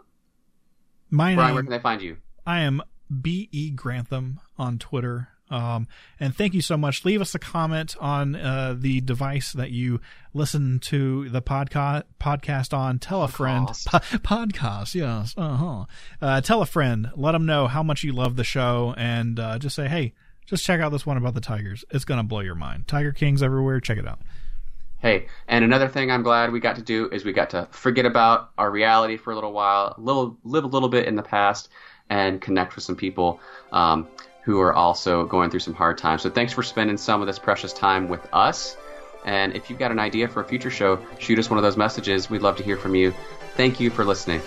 S2: my
S1: Brian,
S2: name,
S1: where can they find you?
S2: I am B.E. Grantham on Twitter. Um, and thank you so much. Leave us a comment on uh, the device that you listen to the podcast podcast on. Tell a friend. Po- podcast, yes. Uh-huh. Uh Tell a friend. Let them know how much you love the show, and uh, just say, hey, just check out this one about the Tigers. It's gonna blow your mind. Tiger Kings everywhere. Check it out.
S1: Hey, and another thing I'm glad we got to do is we got to forget about our reality for a little while, little live a little bit in the past, and connect with some people um, who are also going through some hard times. So thanks for spending some of this precious time with us. And if you've got an idea for a future show, shoot us one of those messages. We'd love to hear from you. Thank you for listening.